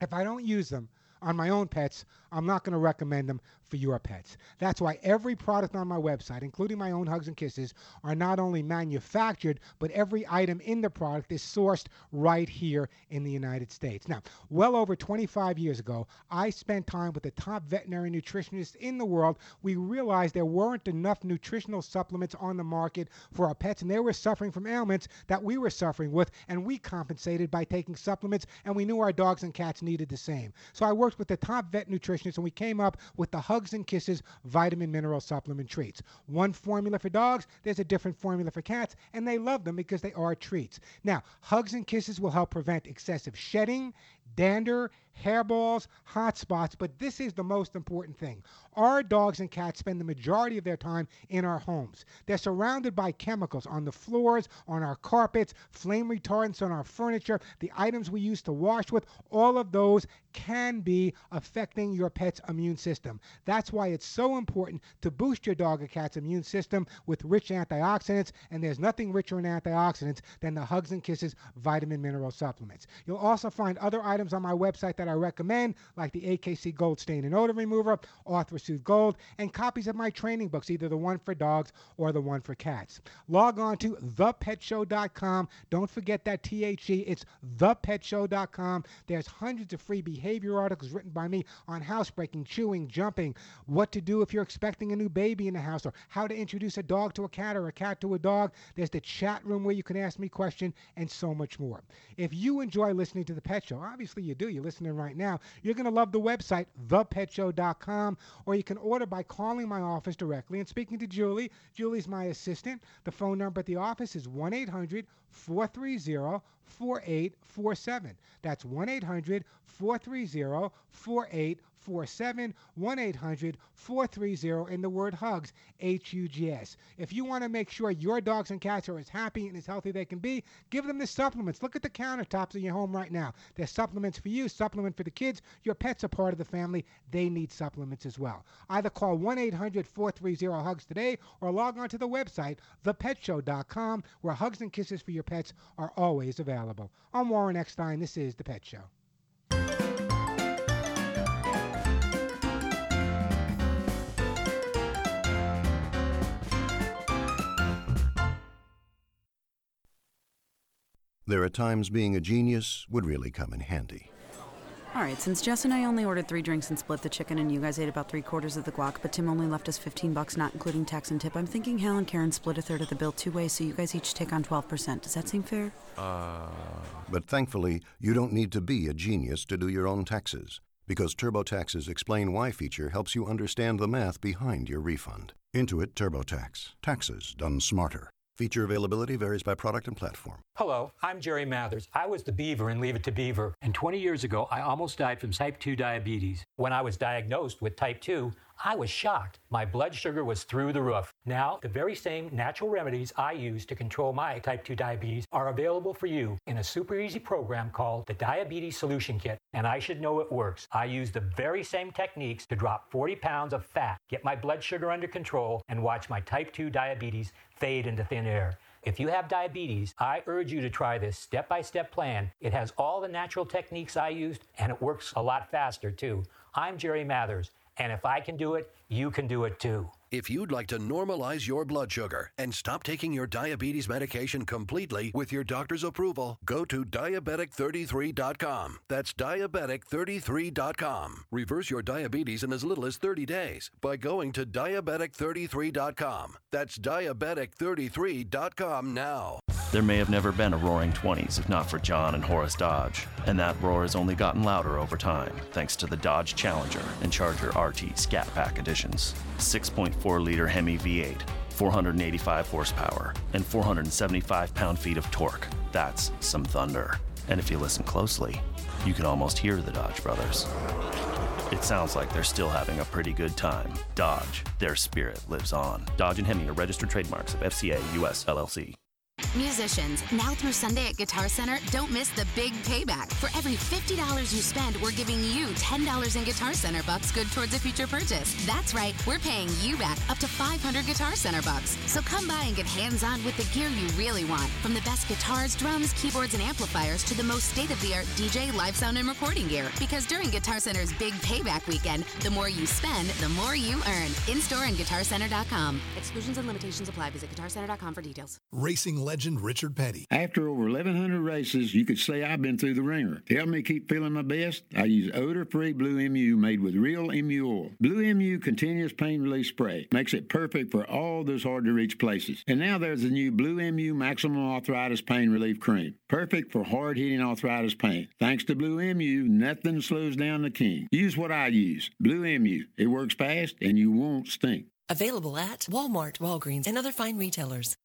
if I don't use them, on my own pets, I'm not going to recommend them for your pets. That's why every product on my website, including my own Hugs and Kisses, are not only manufactured, but every item in the product is sourced right here in the United States. Now, well over 25 years ago, I spent time with the top veterinary nutritionists in the world. We realized there weren't enough nutritional supplements on the market for our pets, and they were suffering from ailments that we were suffering with, and we compensated by taking supplements, and we knew our dogs and cats needed the same. So I worked with the top vet nutritionists, and we came up with the Hugs and Kisses vitamin mineral supplement treats. One formula for dogs, there's a different formula for cats, and they love them because they are treats. Now, Hugs and Kisses will help prevent excessive shedding, dander, hairballs, hot spots, but this is the most important thing. Our dogs and cats spend the majority of their time in our homes. They're surrounded by chemicals on the floors, on our carpets, flame retardants on our furniture, the items we use to wash with, all of those can be affecting your pet's immune system. That's why it's so important to boost your dog or cat's immune system with rich antioxidants, and there's nothing richer in antioxidants than the Hugs and Kisses vitamin mineral supplements. You'll also find other items on my website that I recommend, like the AKC Gold Stain and Odor Remover, ArthroSoothe Gold, and copies of my training books, either the one for dogs or the one for cats. Log on to thepetshow.com. Don't forget that THE. It's thepetshow.com. There's hundreds of free behavior articles written by me on housebreaking, chewing, jumping, what to do if you're expecting a new baby in the house, or how to introduce a dog to a cat or a cat to a dog. There's the chat room where you can ask me questions, and so much more. If you enjoy listening to The Pet Show, obviously you do, you're listening right now, you're going to love the website, thepetshow.com, or you can order by calling my office directly and speaking to Julie. Julie's my assistant. The phone number at the office is 1 800 430 4847. That's 1 800 430 4847. 1 800 430 in the word hugs, H U G S. If you want to make sure your dogs and cats are as happy and as healthy they can be, give them the supplements. Look at the countertops in your home right now. There's supplements for you, supplement for the kids. Your pets are part of the family. They need supplements as well. Either call 1 800 430 HUGS today or log on to the website, thepetshow.com, where hugs and kisses for your pets are always available. I'm Warren Eckstein. This is The Pet Show. There are times being a genius would really come in handy. All right, since Jess and I only ordered three drinks and split the chicken, and you guys ate about three quarters of the guac, but Tim only left us 15 bucks, not including tax and tip, I'm thinking Hal and Karen split a third of the bill two ways, so you guys each take on 12%. Does that seem fair? Uh. But thankfully, you don't need to be a genius to do your own taxes, because TurboTax's Explain Why feature helps you understand the math behind your refund. Intuit TurboTax. Taxes done smarter. Feature availability varies by product and platform. Hello, I'm Jerry Mathers. I was the beaver in Leave It to Beaver. And 20 years ago, I almost died from type 2 diabetes. When I was diagnosed with type 2, I was shocked. My blood sugar was through the roof. Now, the very same natural remedies I use to control my type 2 diabetes are available for you in a super easy program called the Diabetes Solution Kit. And I should know it works. I use the very same techniques to drop 40 pounds of fat, get my blood sugar under control, and watch my type 2 diabetes fade into thin air. If you have diabetes, I urge you to try this step by step plan. It has all the natural techniques I used, and it works a lot faster too. I'm Jerry Mathers, and if I can do it, you can do it too. If you'd like to normalize your blood sugar and stop taking your diabetes medication completely with your doctor's approval, go to diabetic33.com. That's diabetic33.com. Reverse your diabetes in as little as 30 days by going to diabetic33.com. That's diabetic33.com now. There may have never been a roaring 20s if not for John and Horace Dodge, and that roar has only gotten louder over time thanks to the Dodge Challenger and Charger RT Scat Pack editions. 6.4 liter Hemi V8, 485 horsepower, and 475 pound feet of torque. That's some thunder. And if you listen closely, you can almost hear the Dodge brothers. It sounds like they're still having a pretty good time. Dodge, their spirit lives on. Dodge and Hemi are registered trademarks of FCA US LLC. Musicians, now through Sunday at Guitar Center, don't miss the big payback. For every $50 you spend, we're giving you $10 in Guitar Center bucks good towards a future purchase. That's right, we're paying you back up to 500 Guitar Center bucks. So come by and get hands on with the gear you really want. From the best guitars, drums, keyboards, and amplifiers to the most state of the art DJ, live sound, and recording gear. Because during Guitar Center's big payback weekend, the more you spend, the more you earn. In store and GuitarCenter.com. Exclusions and limitations apply. Visit GuitarCenter.com for details. Racing legend Richard Petty. After over 1,100 races, you could say I've been through the ringer. To help me keep feeling my best, I use odor-free Blue-Emu made with real emu oil. Blue-Emu continuous pain relief spray makes it perfect for all those hard-to-reach places. And now there's the new Blue-Emu Maximum Arthritis Pain Relief Cream, perfect for hard-hitting arthritis pain. Thanks to Blue-Emu, nothing slows down the king. Use what I use, Blue-Emu. It works fast and you won't stink. Available at Walmart, Walgreens, and other fine retailers.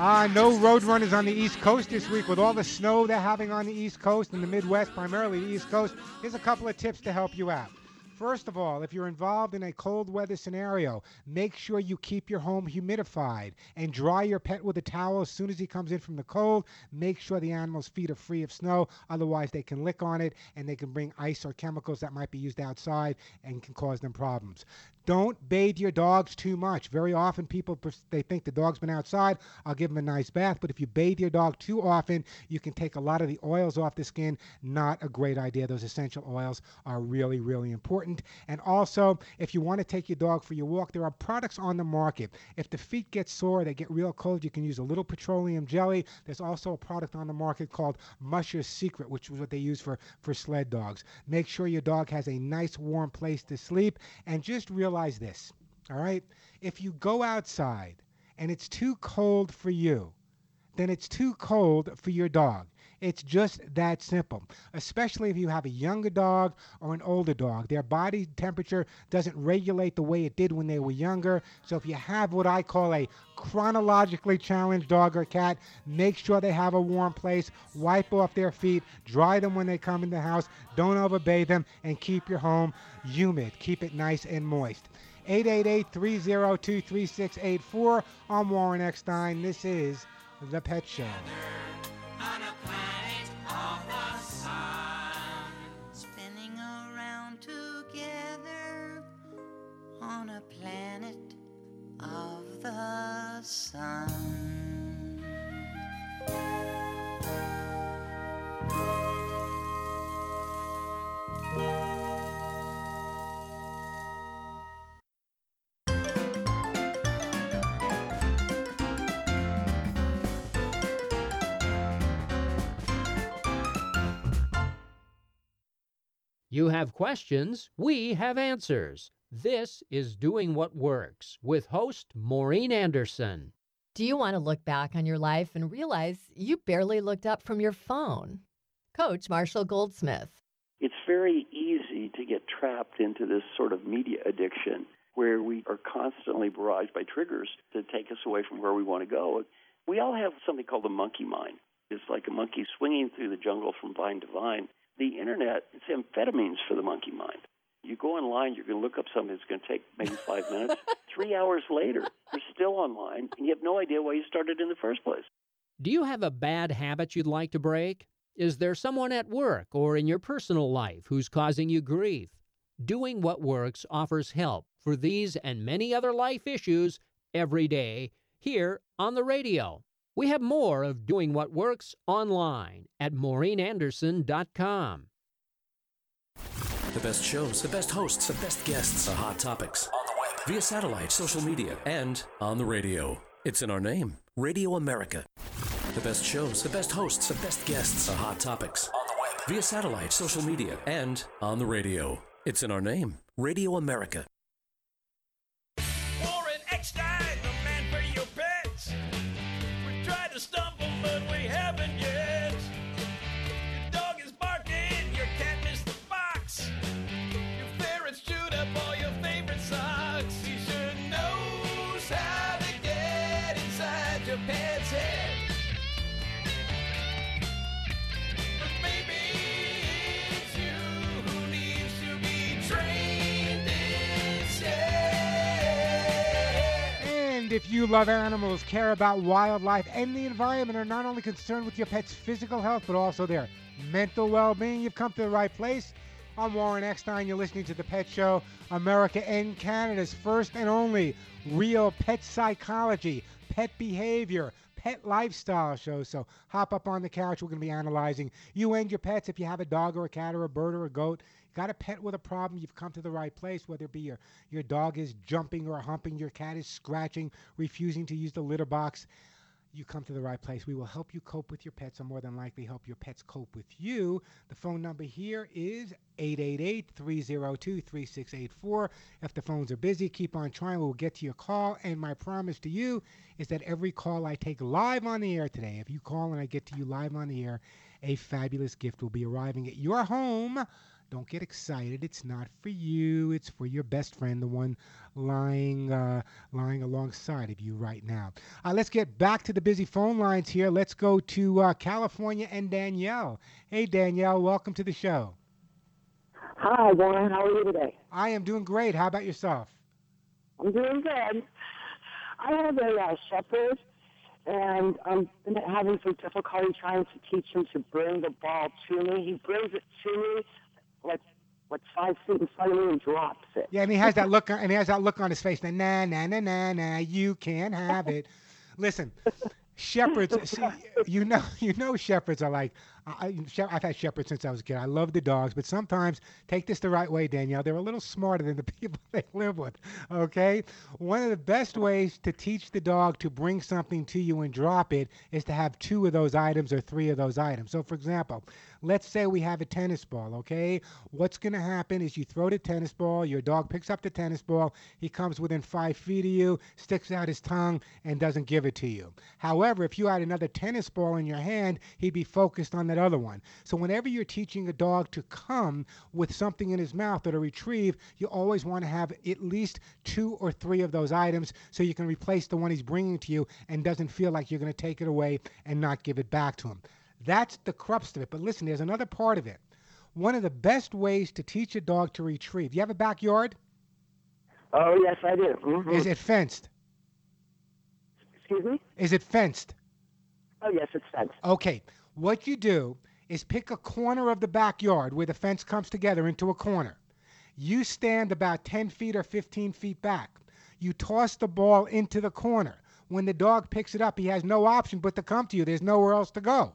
Uh, no road runners on the East Coast this week with all the snow they're having on the East Coast and the Midwest, primarily the East Coast. Here's a couple of tips to help you out. First of all, if you're involved in a cold weather scenario, make sure you keep your home humidified and dry your pet with a towel as soon as he comes in from the cold. Make sure the animal's feet are free of snow, otherwise, they can lick on it and they can bring ice or chemicals that might be used outside and can cause them problems. Don't bathe your dogs too much. Very often, people they think the dog's been outside. I'll give him a nice bath, but if you bathe your dog too often, you can take a lot of the oils off the skin. Not a great idea. Those essential oils are really, really important. And also, if you want to take your dog for your walk, there are products on the market. If the feet get sore, they get real cold, you can use a little petroleum jelly. There's also a product on the market called Musher's Secret, which is what they use for for sled dogs. Make sure your dog has a nice warm place to sleep, and just realize this. All right, if you go outside and it's too cold for you, then it's too cold for your dog. It's just that simple. Especially if you have a younger dog or an older dog. Their body temperature doesn't regulate the way it did when they were younger. So if you have what I call a chronologically challenged dog or cat, make sure they have a warm place, wipe off their feet, dry them when they come in the house, don't overbathe them, and keep your home humid. Keep it nice and moist. 888-302-3684. I'm Warren Eckstein. This is The Pet Show. On a planet of the sun. You have questions, we have answers. This is Doing What Works with host Maureen Anderson. Do you want to look back on your life and realize you barely looked up from your phone? Coach Marshall Goldsmith. It's very easy to get trapped into this sort of media addiction where we are constantly barraged by triggers to take us away from where we want to go. We all have something called the monkey mind. It's like a monkey swinging through the jungle from vine to vine. The internet, it's amphetamines for the monkey mind. You go online, you're going to look up something that's going to take maybe five minutes. (laughs) Three hours later, you're still online, and you have no idea why you started in the first place. Do you have a bad habit you'd like to break? Is there someone at work or in your personal life who's causing you grief? Doing What Works offers help for these and many other life issues every day here on the radio. We have more of Doing What Works online at maureenanderson.com. The best shows, the best hosts, the best guests, the hot topics. On the web, via satellite, social media, and on the radio. It's in our name Radio America. The best shows, the best hosts, the best guests, the hot topics. On the web, via satellite, social media, and on the radio. It's in our name Radio America. If you love animals, care about wildlife and the environment, are not only concerned with your pet's physical health, but also their mental well being, you've come to the right place. I'm Warren Eckstein. You're listening to The Pet Show, America and Canada's first and only real pet psychology, pet behavior, pet lifestyle show. So hop up on the couch. We're going to be analyzing you and your pets. If you have a dog or a cat or a bird or a goat, got a pet with a problem, you've come to the right place. Whether it be your, your dog is jumping or humping, your cat is scratching, refusing to use the litter box you come to the right place. We will help you cope with your pets, or more than likely help your pets cope with you. The phone number here is 888 302 3684. If the phones are busy, keep on trying. We'll get to your call. And my promise to you is that every call I take live on the air today, if you call and I get to you live on the air, a fabulous gift will be arriving at your home. Don't get excited. It's not for you. It's for your best friend, the one lying uh, lying alongside of you right now. Uh, let's get back to the busy phone lines here. Let's go to uh, California and Danielle. Hey, Danielle, welcome to the show. Hi, Warren. How are you today? I am doing great. How about yourself? I'm doing good. I have a uh, shepherd, and I'm having some difficulty trying to teach him to bring the ball to me. He brings it to me like like five feet in front of me and drops it. Yeah, and he has that look, and he has that look on his face. Na na na na na nah. You can't have it. Listen, shepherds. See, you know, (laughs) you know, shepherds are like. I, I've had shepherds since I was a kid. I love the dogs, but sometimes take this the right way, Danielle. They're a little smarter than the (laughs) people they live with. Okay, one of the best ways to teach the dog to bring something to you and drop it is to have two of those items or three of those items. So, for example, let's say we have a tennis ball. Okay, what's going to happen is you throw the tennis ball. Your dog picks up the tennis ball. He comes within five feet of you, sticks out his tongue, and doesn't give it to you. However, if you had another tennis ball in your hand, he'd be focused on that other one. So whenever you're teaching a dog to come with something in his mouth or to retrieve, you always want to have at least two or three of those items so you can replace the one he's bringing to you and doesn't feel like you're going to take it away and not give it back to him. That's the crux of it. But listen, there's another part of it. One of the best ways to teach a dog to retrieve. You have a backyard? Oh yes, I do. Mm-hmm. Is it fenced? Excuse me. Is it fenced? Oh yes, it's fenced. Okay. What you do is pick a corner of the backyard where the fence comes together into a corner. You stand about 10 feet or 15 feet back. You toss the ball into the corner. When the dog picks it up, he has no option but to come to you. There's nowhere else to go.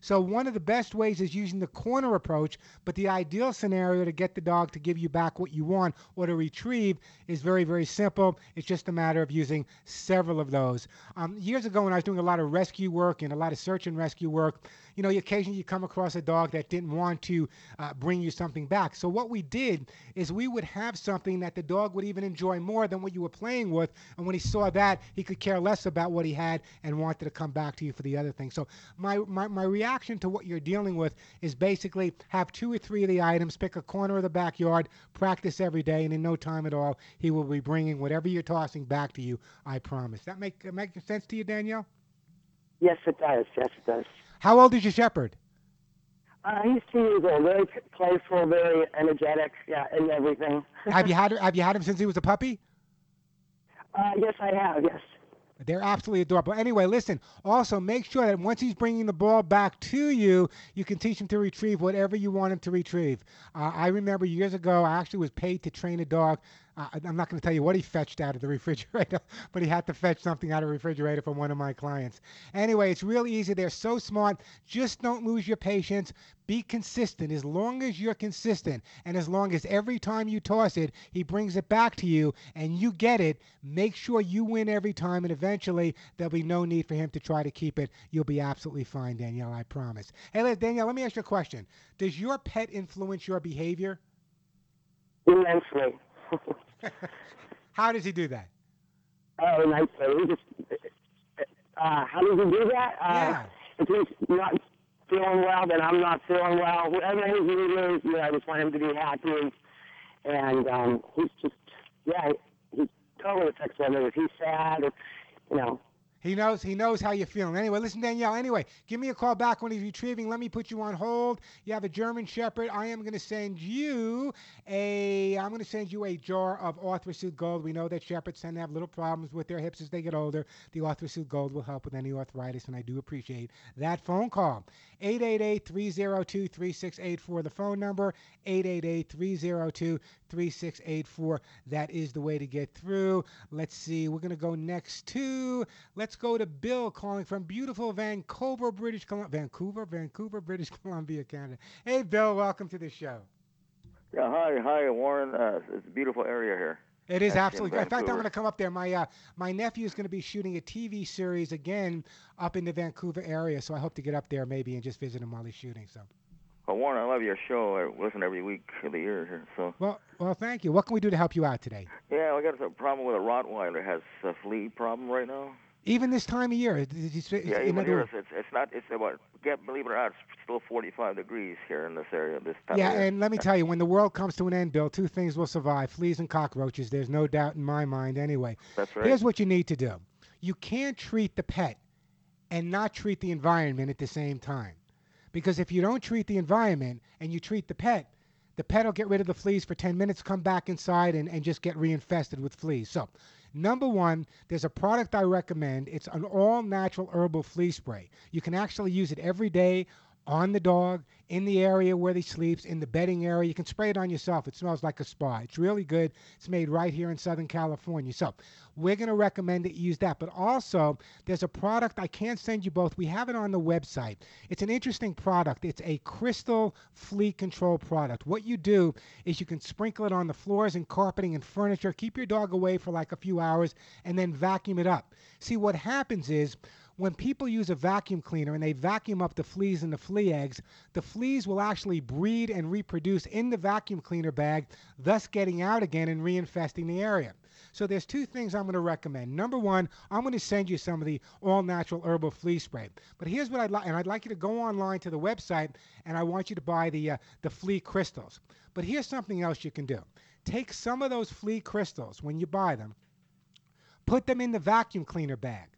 So one of the best ways is using the corner approach, but the ideal scenario to get the dog to give you back what you want or to retrieve is very, very simple. It's just a matter of using several of those. Um, years ago, when I was doing a lot of rescue work and a lot of search and rescue work, you know, occasionally you come across a dog that didn't want to uh, bring you something back. So what we did is we would have something that the dog would even enjoy more than what you were playing with, and when he saw that, he could care less about what he had and wanted to come back to you for the other thing. So my my, my reaction to what you're dealing with is basically have two or three of the items, pick a corner of the backyard, practice every day, and in no time at all, he will be bringing whatever you're tossing back to you. I promise. That make make sense to you, Danielle? Yes, it does. Yes, it does. How old is your shepherd? Uh, he's two years old. Very playful, very energetic, yeah, and everything. have you (laughs) had have you had him since he was a puppy? Uh, yes, I have. Yes. They're absolutely adorable. Anyway, listen. Also, make sure that once he's bringing the ball back to you, you can teach him to retrieve whatever you want him to retrieve. Uh, I remember years ago, I actually was paid to train a dog I'm not going to tell you what he fetched out of the refrigerator, (laughs) but he had to fetch something out of the refrigerator from one of my clients. Anyway, it's really easy. They're so smart. Just don't lose your patience. Be consistent. As long as you're consistent, and as long as every time you toss it, he brings it back to you and you get it, make sure you win every time, and eventually there'll be no need for him to try to keep it. You'll be absolutely fine, Danielle, I promise. Hey, Danielle, let me ask you a question. Does your pet influence your behavior? Immensely. (laughs) How does he do that? Oh, nicely. Just, uh, how does he do that? Uh, yeah. If he's not feeling well, then I'm not feeling well. Whatever his mood is, you know, I just want him to be happy. And um, he's just, yeah, he totally affects whether if he's sad or, you know. He knows he knows how you're feeling. Anyway, listen, Danielle. Anyway, give me a call back when he's retrieving. Let me put you on hold. You have a German Shepherd. I am going to send you a. I'm going to send you a jar of ArthroSoothe Gold. We know that shepherds tend to have little problems with their hips as they get older. The ArthroSoothe Gold will help with any arthritis, and I do appreciate that phone call. 888-302-3684. The phone number 888-302-3684. That is the way to get through. Let's see. We're going to go next to. Let's go to Bill calling from beautiful Vancouver, British Columbia. Vancouver, Vancouver, British (laughs) Columbia, Canada. Hey, Bill, welcome to the show. Yeah, hi, hi, Warren. Uh, it's a beautiful area here. It is in absolutely. great. In fact, I'm going to come up there. My uh, my nephew is going to be shooting a TV series again up in the Vancouver area, so I hope to get up there maybe and just visit him while he's shooting. So, Well, Warren, I love your show. I listen every week of the year here. So, well, well, thank you. What can we do to help you out today? yeah, I got a problem with a Rottweiler. Has a flea problem right now. Even this time of year, did you say- Yeah, even here, it's, it's not. It's about. Get believe it or not, it's still 45 degrees here in this area this time. Yeah, of year. and let me tell you, when the world comes to an end, Bill, two things will survive: fleas and cockroaches. There's no doubt in my mind. Anyway, That's right. here's what you need to do: you can't treat the pet and not treat the environment at the same time, because if you don't treat the environment and you treat the pet, the pet will get rid of the fleas for 10 minutes, come back inside, and, and just get reinfested with fleas. So, number one, there's a product I recommend. It's an all natural herbal flea spray. You can actually use it every day on the dog, in the area where he sleeps, in the bedding area. You can spray it on yourself. It smells like a spa. It's really good. It's made right here in Southern California. So we're going to recommend that you use that. But also, there's a product I can't send you both. We have it on the website. It's an interesting product. It's a crystal flea control product. What you do is you can sprinkle it on the floors and carpeting and furniture. Keep your dog away for like a few hours and then vacuum it up. See, what happens is when people use a vacuum cleaner and they vacuum up the fleas and the flea eggs, the fleas will actually breed and reproduce in the vacuum cleaner bag, thus getting out again and reinfesting the area. So there's two things I'm going to recommend. Number one, I'm going to send you some of the all natural herbal flea spray. But here's what I'd like, and I'd like you to go online to the website, and I want you to buy the uh, the flea crystals. But here's something else you can do. Take some of those flea crystals when you buy them, put them in the vacuum cleaner bag.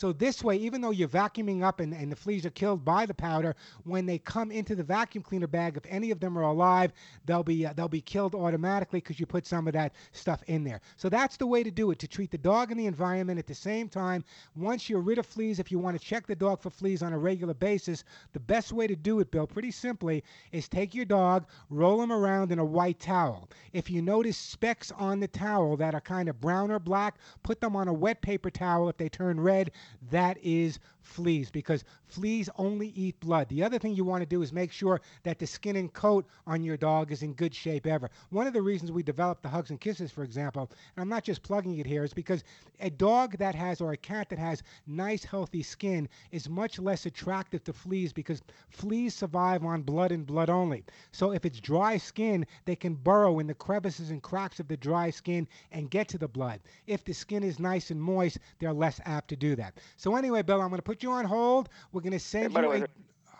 So this way, even though you're vacuuming up and, and the fleas are killed by the powder, when they come into the vacuum cleaner bag, if any of them are alive, they'll be uh, they'll be killed automatically because you put some of that stuff in there. So that's the way to do it to treat the dog and the environment at the same time. Once you're rid of fleas, if you want to check the dog for fleas on a regular basis, the best way to do it, Bill, pretty simply, is take your dog, roll him around in a white towel. If you notice specks on the towel that are kind of brown or black, put them on a wet paper towel. If they turn red, that is fleas because fleas only eat blood. The other thing you want to do is make sure that the skin and coat on your dog is in good shape ever. One of the reasons we developed the hugs and kisses, for example, and I'm not just plugging it here, is because a dog that has or a cat that has nice, healthy skin is much less attractive to fleas because fleas survive on blood and blood only. So if it's dry skin, they can burrow in the crevices and cracks of the dry skin and get to the blood. If the skin is nice and moist, they're less apt to do that. So anyway, Bill, I'm going to put you on hold. We're going to send the you. way, a,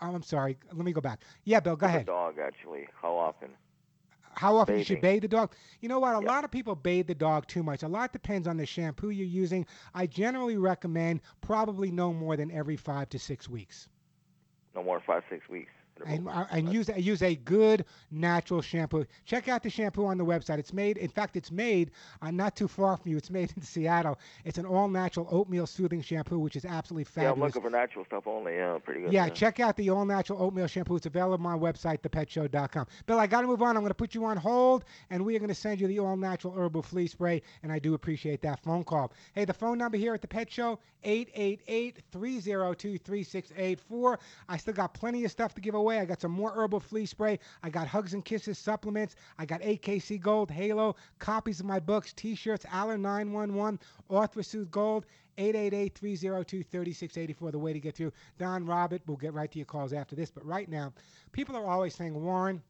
oh, I'm sorry. Let me go back. Yeah, Bill, go ahead. dog, actually. How often? How often you should bathing. bathe the dog? You know what? A lot of people bathe the dog too much. A lot depends on the shampoo you're using. I generally recommend probably no more than every five to six weeks. No more than five, six weeks. And, and use use a good natural shampoo. Check out the shampoo on the website. It's made, in fact, it's made uh, not too far from you. It's made (laughs) in Seattle. It's an all natural oatmeal soothing shampoo, which is absolutely Yeah, I'm fabulous. looking for natural stuff only. Yeah, pretty good. Yeah, check out the all natural oatmeal shampoo. It's available on my website, thepetshow.com. Bill, I got to move on. I'm going to put you on hold, and we are going to send you the all natural herbal flea spray, and I do appreciate that phone call. Hey, the phone number here at the Pet Show, 888 302 3684. I still got plenty of stuff to give away. I got some more herbal flea spray. I got Hugs and Kisses supplements. I got AKC Gold, Halo, copies of my books, t shirts, Aller 911, ArthroSoothe Gold. 888-302-3684, the way to get through. Don Robert, we'll get right to your calls after this. But right now, people are always saying, Warren,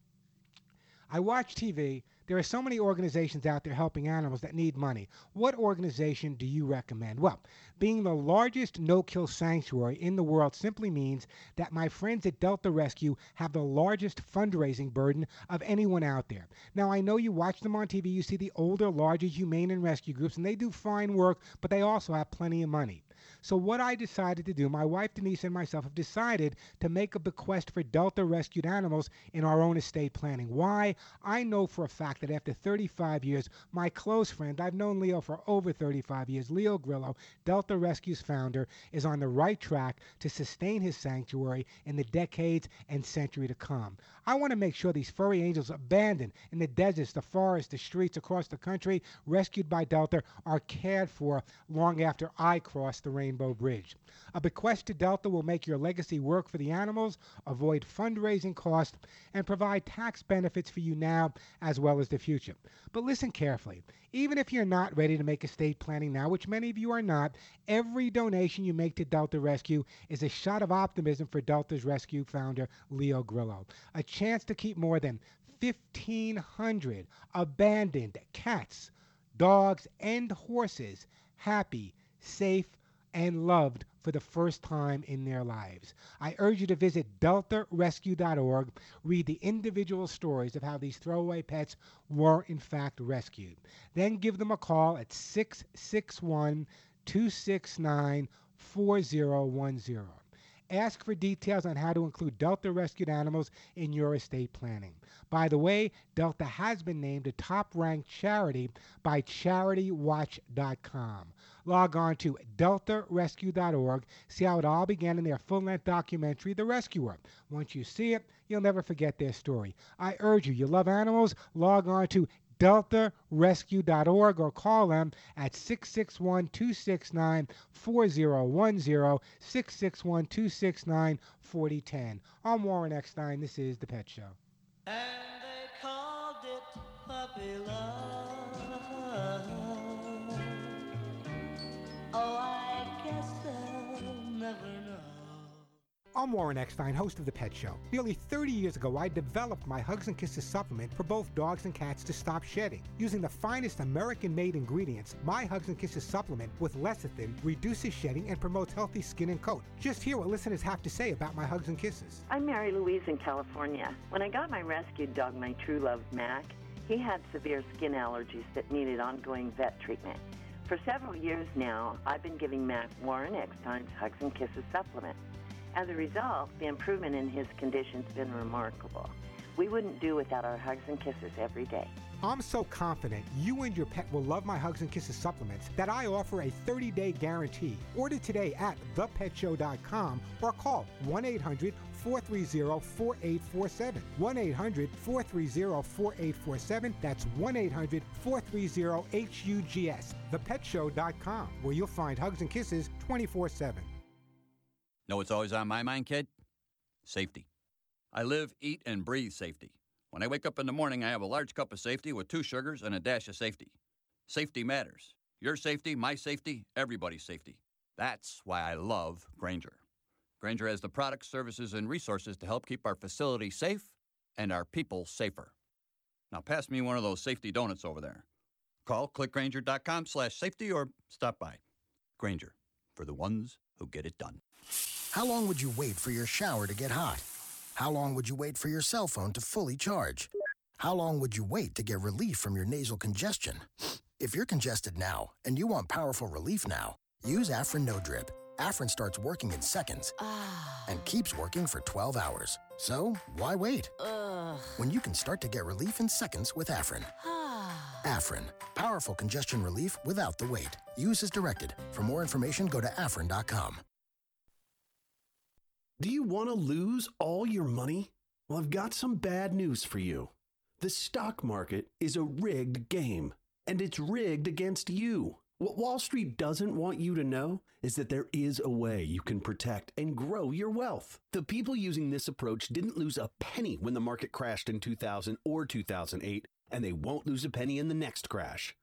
I watch TV. There are so many organizations out there helping animals that need money. What organization do you recommend? Well, being the largest no kill sanctuary in the world simply means that my friends at Delta Rescue have the largest fundraising burden of anyone out there. Now, I know you watch them on TV, you see the older, larger humane and rescue groups, and they do fine work, but they also have plenty of money. So, what I decided to do, my wife Denise and myself have decided to make a bequest for Delta rescued animals in our own estate planning. Why? I know for a fact that after 35 years, my close friend, I've known Leo for over 35 years, Leo Grillo, Delta Rescue's founder, is on the right track to sustain his sanctuary in the decades and century to come. I want to make sure these furry angels abandoned in the deserts, the forests, the streets across the country, rescued by Delta, are cared for long after I cross the Rainbow Bridge. A bequest to Delta will make your legacy work for the animals, avoid fundraising costs, and provide tax benefits for you now as well as the future. But listen carefully. Even if you're not ready to make estate planning now, which many of you are not, every donation you make to Delta Rescue is a shot of optimism for Delta's rescue founder, Leo Grillo. A chance to keep more than 1,500 abandoned cats, dogs, and horses happy, safe, and loved for the first time in their lives. I urge you to visit deltarescue.org, read the individual stories of how these throwaway pets were in fact rescued. Then give them a call at 661 269 4010. Ask for details on how to include Delta rescued animals in your estate planning. By the way, Delta has been named a top ranked charity by CharityWatch.com. Log on to deltarescue.org, see how it all began in their full length documentary, The Rescuer. Once you see it, you'll never forget their story. I urge you, you love animals, log on to deltarescue.org or call them at 661 269 4010, 661 269 4010. I'm Warren Eckstein. This is The Pet Show. I'm Warren Eckstein, host of The Pet Show. Nearly 30 years ago, I developed my Hugs and Kisses supplement for both dogs and cats to stop shedding. Using the finest American made ingredients, my Hugs and Kisses supplement with lecithin reduces shedding and promotes healthy skin and coat. Just hear what listeners have to say about my Hugs and Kisses. I'm Mary Louise in California. When I got my rescued dog, my true love, Mac, he had severe skin allergies that needed ongoing vet treatment. For several years now, I've been giving Mac Warren Eckstein's Hugs and Kisses supplement. As a result, the improvement in his condition's been remarkable. We wouldn't do without our hugs and kisses every day. I'm so confident you and your pet will love my Hugs and Kisses supplements that I offer a 30 day guarantee. Order today at thepetshow.com or call 1 800 430 4847. 1 800 430 4847. That's 1 800 430 HUGS. Thepetshow.com, where you'll find Hugs and Kisses 24 7. Know what's always on my mind, kid? Safety. I live, eat, and breathe safety. When I wake up in the morning, I have a large cup of safety with two sugars and a dash of safety. Safety matters. Your safety, my safety, everybody's safety. That's why I love Grainger. Grainger has the products, services, and resources to help keep our facility safe and our people safer. Now pass me one of those safety donuts over there. Call clickgranger.com slash safety or stop by. Grainger, for the ones who get it done. How long would you wait for your shower to get hot? How long would you wait for your cell phone to fully charge? How long would you wait to get relief from your nasal congestion? If you're congested now and you want powerful relief now, use Afrin No Drip. Afrin starts working in seconds ah. and keeps working for 12 hours. So, why wait? When you can start to get relief in seconds with Afrin. Ah. Afrin, powerful congestion relief without the wait. Use as directed. For more information, go to afrin.com. Do you want to lose all your money? Well, I've got some bad news for you. The stock market is a rigged game, and it's rigged against you. What Wall Street doesn't want you to know is that there is a way you can protect and grow your wealth. The people using this approach didn't lose a penny when the market crashed in 2000 or 2008, and they won't lose a penny in the next crash.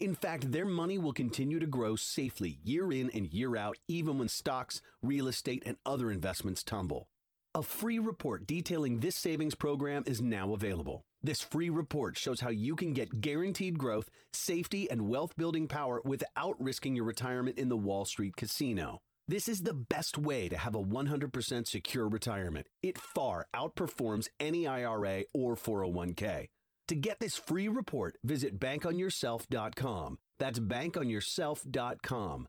In fact, their money will continue to grow safely year in and year out, even when stocks, real estate, and other investments tumble. A free report detailing this savings program is now available. This free report shows how you can get guaranteed growth, safety, and wealth building power without risking your retirement in the Wall Street casino. This is the best way to have a 100% secure retirement. It far outperforms any IRA or 401k. To get this free report, visit bankonyourself.com. That's bankonyourself.com.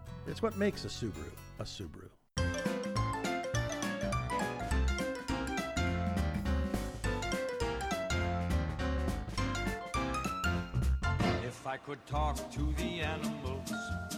it's what makes a Subaru a Subaru. If I could talk to the animals,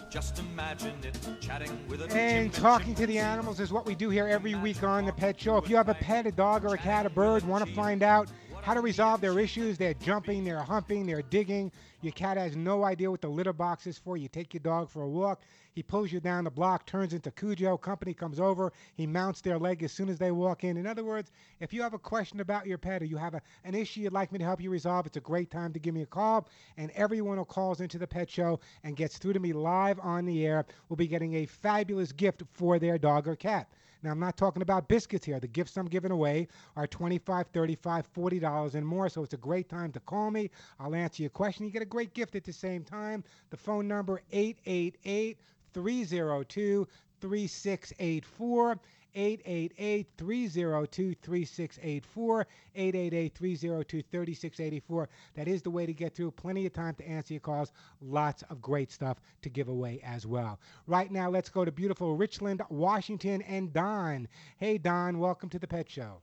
just imagine it chatting with a And talking to the animals is what we do here every week on the Pet Show. If you have a pet, a dog, or a cat, a bird, want to find out how to resolve their issues, they're jumping, they're humping, they're digging. Your cat has no idea what the litter box is for. You take your dog for a walk. He pulls you down the block, turns into Cujo. Company comes over. He mounts their leg as soon as they walk in. In other words, if you have a question about your pet or you have a, an issue you'd like me to help you resolve, it's a great time to give me a call. And everyone who calls into the pet show and gets through to me live on the air will be getting a fabulous gift for their dog or cat. Now, I'm not talking about biscuits here. The gifts I'm giving away are $25, $35, $40 and more. So it's a great time to call me. I'll answer your question. You get a great gift at the same time. The phone number 888 302 3684. 888 302 3684. 888 302 3684. That is the way to get through. Plenty of time to answer your calls. Lots of great stuff to give away as well. Right now, let's go to beautiful Richland, Washington, and Don. Hey, Don, welcome to the Pet Show.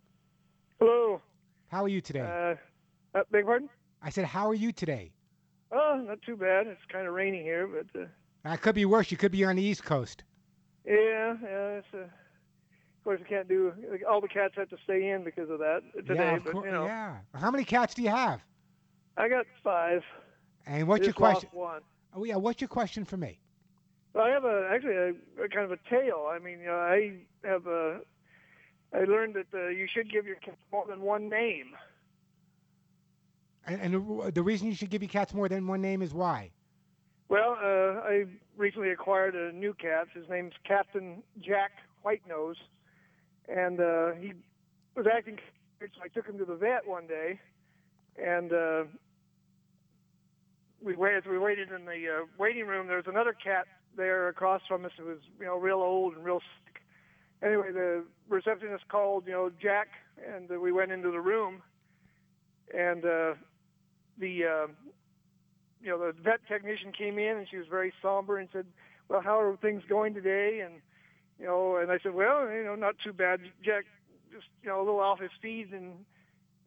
Hello. How are you today? Uh, uh, beg pardon? I said, How are you today? Oh, not too bad. It's kind of rainy here, but. Uh, that could be worse. You could be on the East Coast. Yeah, yeah. It's, uh, of course, we can't do. All the cats have to stay in because of that today. yeah, but you know, yeah. How many cats do you have? I got five. And what's your question? One. Oh yeah, what's your question for me? Well, I have a actually a, a kind of a tale. I mean, you know, I have a. I learned that uh, you should give your cats more than one name. And, and the, the reason you should give your cats more than one name is why? Well, uh, I recently acquired a new cat. His name's Captain Jack Whitenose, and uh, he was acting. So I took him to the vet one day, and uh, we waited. We waited in the uh, waiting room. There was another cat there across from us. It was you know real old and real sick. Anyway, the receptionist called you know Jack, and uh, we went into the room, and uh, the uh, you know, the vet technician came in and she was very somber and said, "Well, how are things going today?" And you know, and I said, "Well, you know, not too bad. Jack, just you know, a little off his feet, and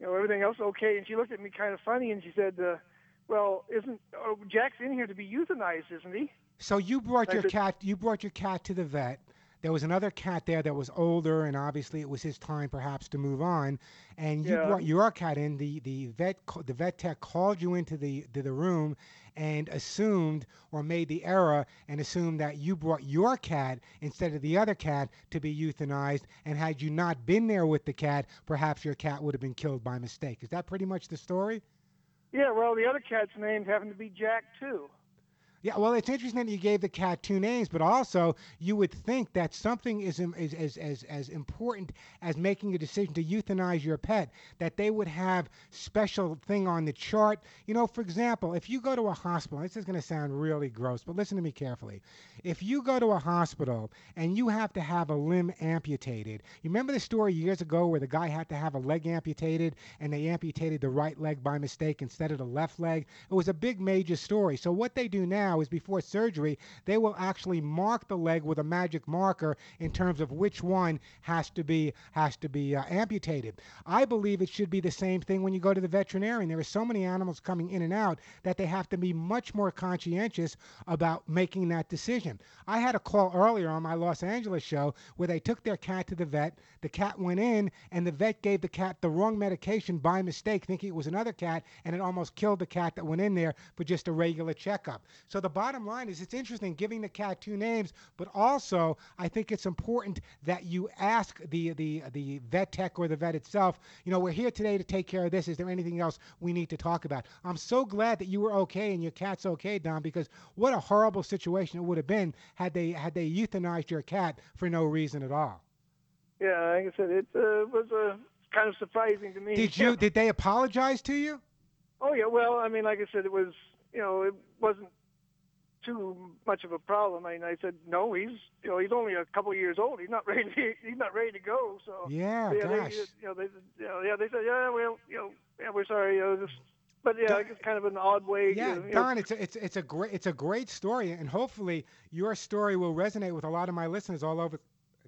you know, everything else okay." And she looked at me kind of funny and she said, uh, "Well, isn't oh, Jack's in here to be euthanized, isn't he?" So you brought your said- cat. You brought your cat to the vet. There was another cat there that was older, and obviously it was his time perhaps to move on. And you Yeah. brought your cat in. The the vet the vet tech called you into the the room and assumed or made the error and assumed that you brought your cat instead of the other cat to be euthanized. And had you not been there with the cat, perhaps your cat would have been killed by mistake. Is that pretty much the story? Yeah, well, the other cat's name happened to be Jack too. Yeah, well, it's interesting that you gave the cat two names, but also you would think that something is, is as, as, as important as making a decision to euthanize your pet, that they would have special thing on the chart. You know, for example, if you go to a hospital, this is going to sound really gross, but listen to me carefully. If you go to a hospital and you have to have a limb amputated, you remember the story years ago where the guy had to have a leg amputated and they amputated the right leg by mistake instead of the left leg? It was a big major story. So what they do now is before surgery, they will actually mark the leg with a magic marker in terms of which one has to be has to be uh, amputated. I believe it should be the same thing when you go to the veterinarian. There are so many animals coming in and out that they have to be much more conscientious about making that decision. I had a call earlier on my Los Angeles show where they took their cat to the vet. The cat went in, and the vet gave the cat the wrong medication by mistake, thinking it was another cat, and it almost killed the cat that went in there for just a regular checkup. So the bottom line is it's interesting giving the cat two names, but also I think it's important that you ask the the the vet tech or the vet itself, you know, we're here today to take care of this. Is there anything else we need to talk about? I'm so glad that you were okay and your cat's okay, Don, because what a horrible situation it would have been had they had they euthanized your cat for no reason at all. Yeah, like I said, it uh, was uh, kind of surprising to me. Did you (laughs) did they apologize to you? Oh yeah, well, I mean, like I said, it was you know, it wasn't too much of a problem. I mean, I said no, he's you know, he's only a couple of years old. He's not (laughs) ready. To, he's not ready to go. So Yeah, They, gosh. you know, they you know, yeah, they said yeah, well, you know, yeah, we're sorry. You know, just, but yeah, it's kind of an odd way. Yeah, to, you know, Don, it's a, it's it's a great it's a great story, and hopefully your story will resonate with a lot of my listeners all over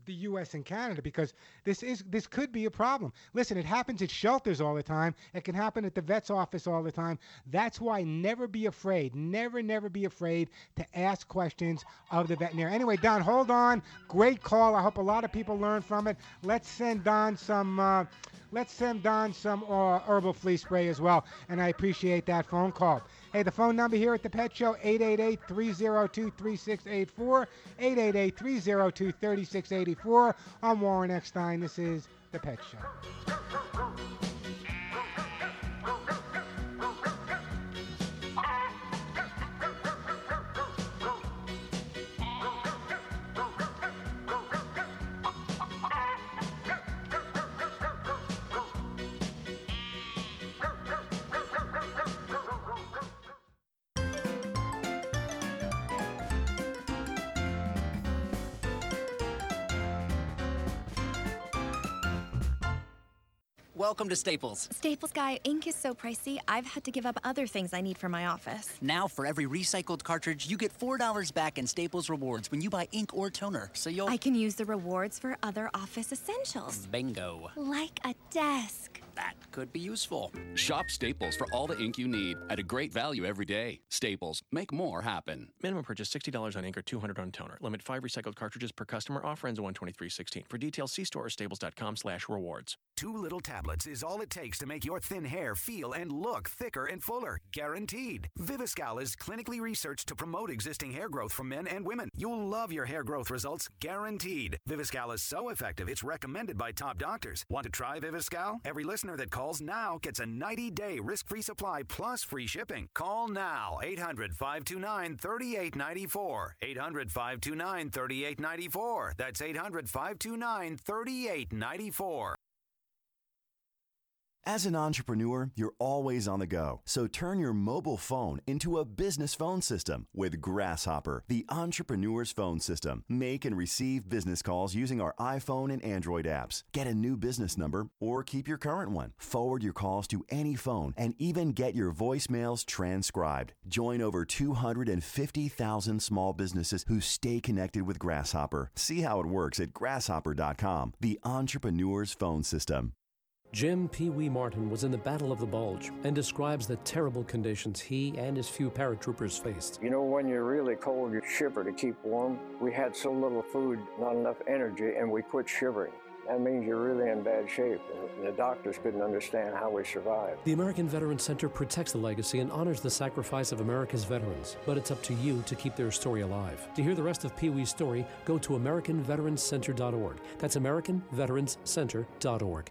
the U.S. and Canada because this is this could be a problem. Listen, it happens at shelters all the time. It can happen at the vet's office all the time. That's why never be afraid. Never, never be afraid to ask questions of the veterinarian. Anyway, Don, hold on. Great call. I hope a lot of people learn from it. Let's send Don some. Uh, Let's send Don some uh, herbal flea spray as well, and I appreciate that phone call. Hey, the phone number here at the Pet Show, 888-302-3684, 888-302-3684. I'm Warren Eckstein. This is the Pet Show. Welcome to Staples. Staples Guy, ink is so pricey, I've had to give up other things I need for my office. Now, for every recycled cartridge, you get $4 back in Staples rewards when you buy ink or toner. So you'll. I can use the rewards for other office essentials, Bingo. like a desk. That could be useful. Shop Staples for all the ink you need at a great value every day. Staples, make more happen. Minimum purchase $60 on ink or 200 on toner. Limit 5 recycled cartridges per customer. Offer ends 123.16. For details, see store or staples.com slash rewards. Two little tablets is all it takes to make your thin hair feel and look thicker and fuller. Guaranteed. Viviscal is clinically researched to promote existing hair growth for men and women. You'll love your hair growth results. Guaranteed. Viviscal is so effective, it's recommended by top doctors. Want to try Viviscal? Every listener that calls now gets a 90 day risk free supply plus free shipping. Call now 800 529 3894. 800 529 3894. That's 800 529 3894. As an entrepreneur, you're always on the go. So turn your mobile phone into a business phone system with Grasshopper, the entrepreneur's phone system. Make and receive business calls using our iPhone and Android apps. Get a new business number or keep your current one. Forward your calls to any phone and even get your voicemails transcribed. Join over 250,000 small businesses who stay connected with Grasshopper. See how it works at grasshopper.com, the entrepreneur's phone system. Jim Pee Wee Martin was in the Battle of the Bulge and describes the terrible conditions he and his few paratroopers faced. You know, when you're really cold, you shiver to keep warm. We had so little food, not enough energy, and we quit shivering. That means you're really in bad shape. And the doctors couldn't understand how we survived. The American Veterans Center protects the legacy and honors the sacrifice of America's veterans, but it's up to you to keep their story alive. To hear the rest of Pee Wee's story, go to AmericanVeteransCenter.org. That's AmericanVeteransCenter.org.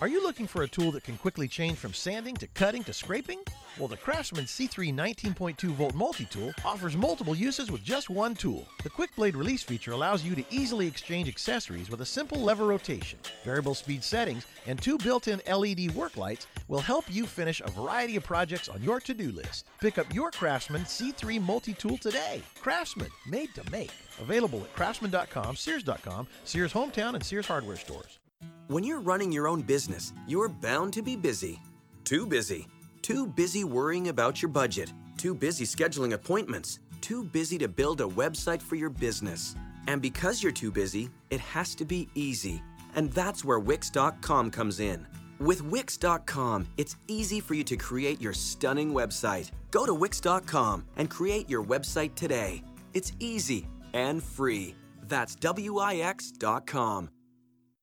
Are you looking for a tool that can quickly change from sanding to cutting to scraping? Well, the Craftsman C3 19.2 volt multi tool offers multiple uses with just one tool. The quick blade release feature allows you to easily exchange accessories with a simple lever rotation. Variable speed settings and two built in LED work lights will help you finish a variety of projects on your to do list. Pick up your Craftsman C3 multi tool today. Craftsman, made to make. Available at craftsman.com, Sears.com, Sears Hometown, and Sears Hardware stores. When you're running your own business, you're bound to be busy. Too busy. Too busy worrying about your budget. Too busy scheduling appointments. Too busy to build a website for your business. And because you're too busy, it has to be easy. And that's where Wix.com comes in. With Wix.com, it's easy for you to create your stunning website. Go to Wix.com and create your website today. It's easy and free. That's W-I-X.com.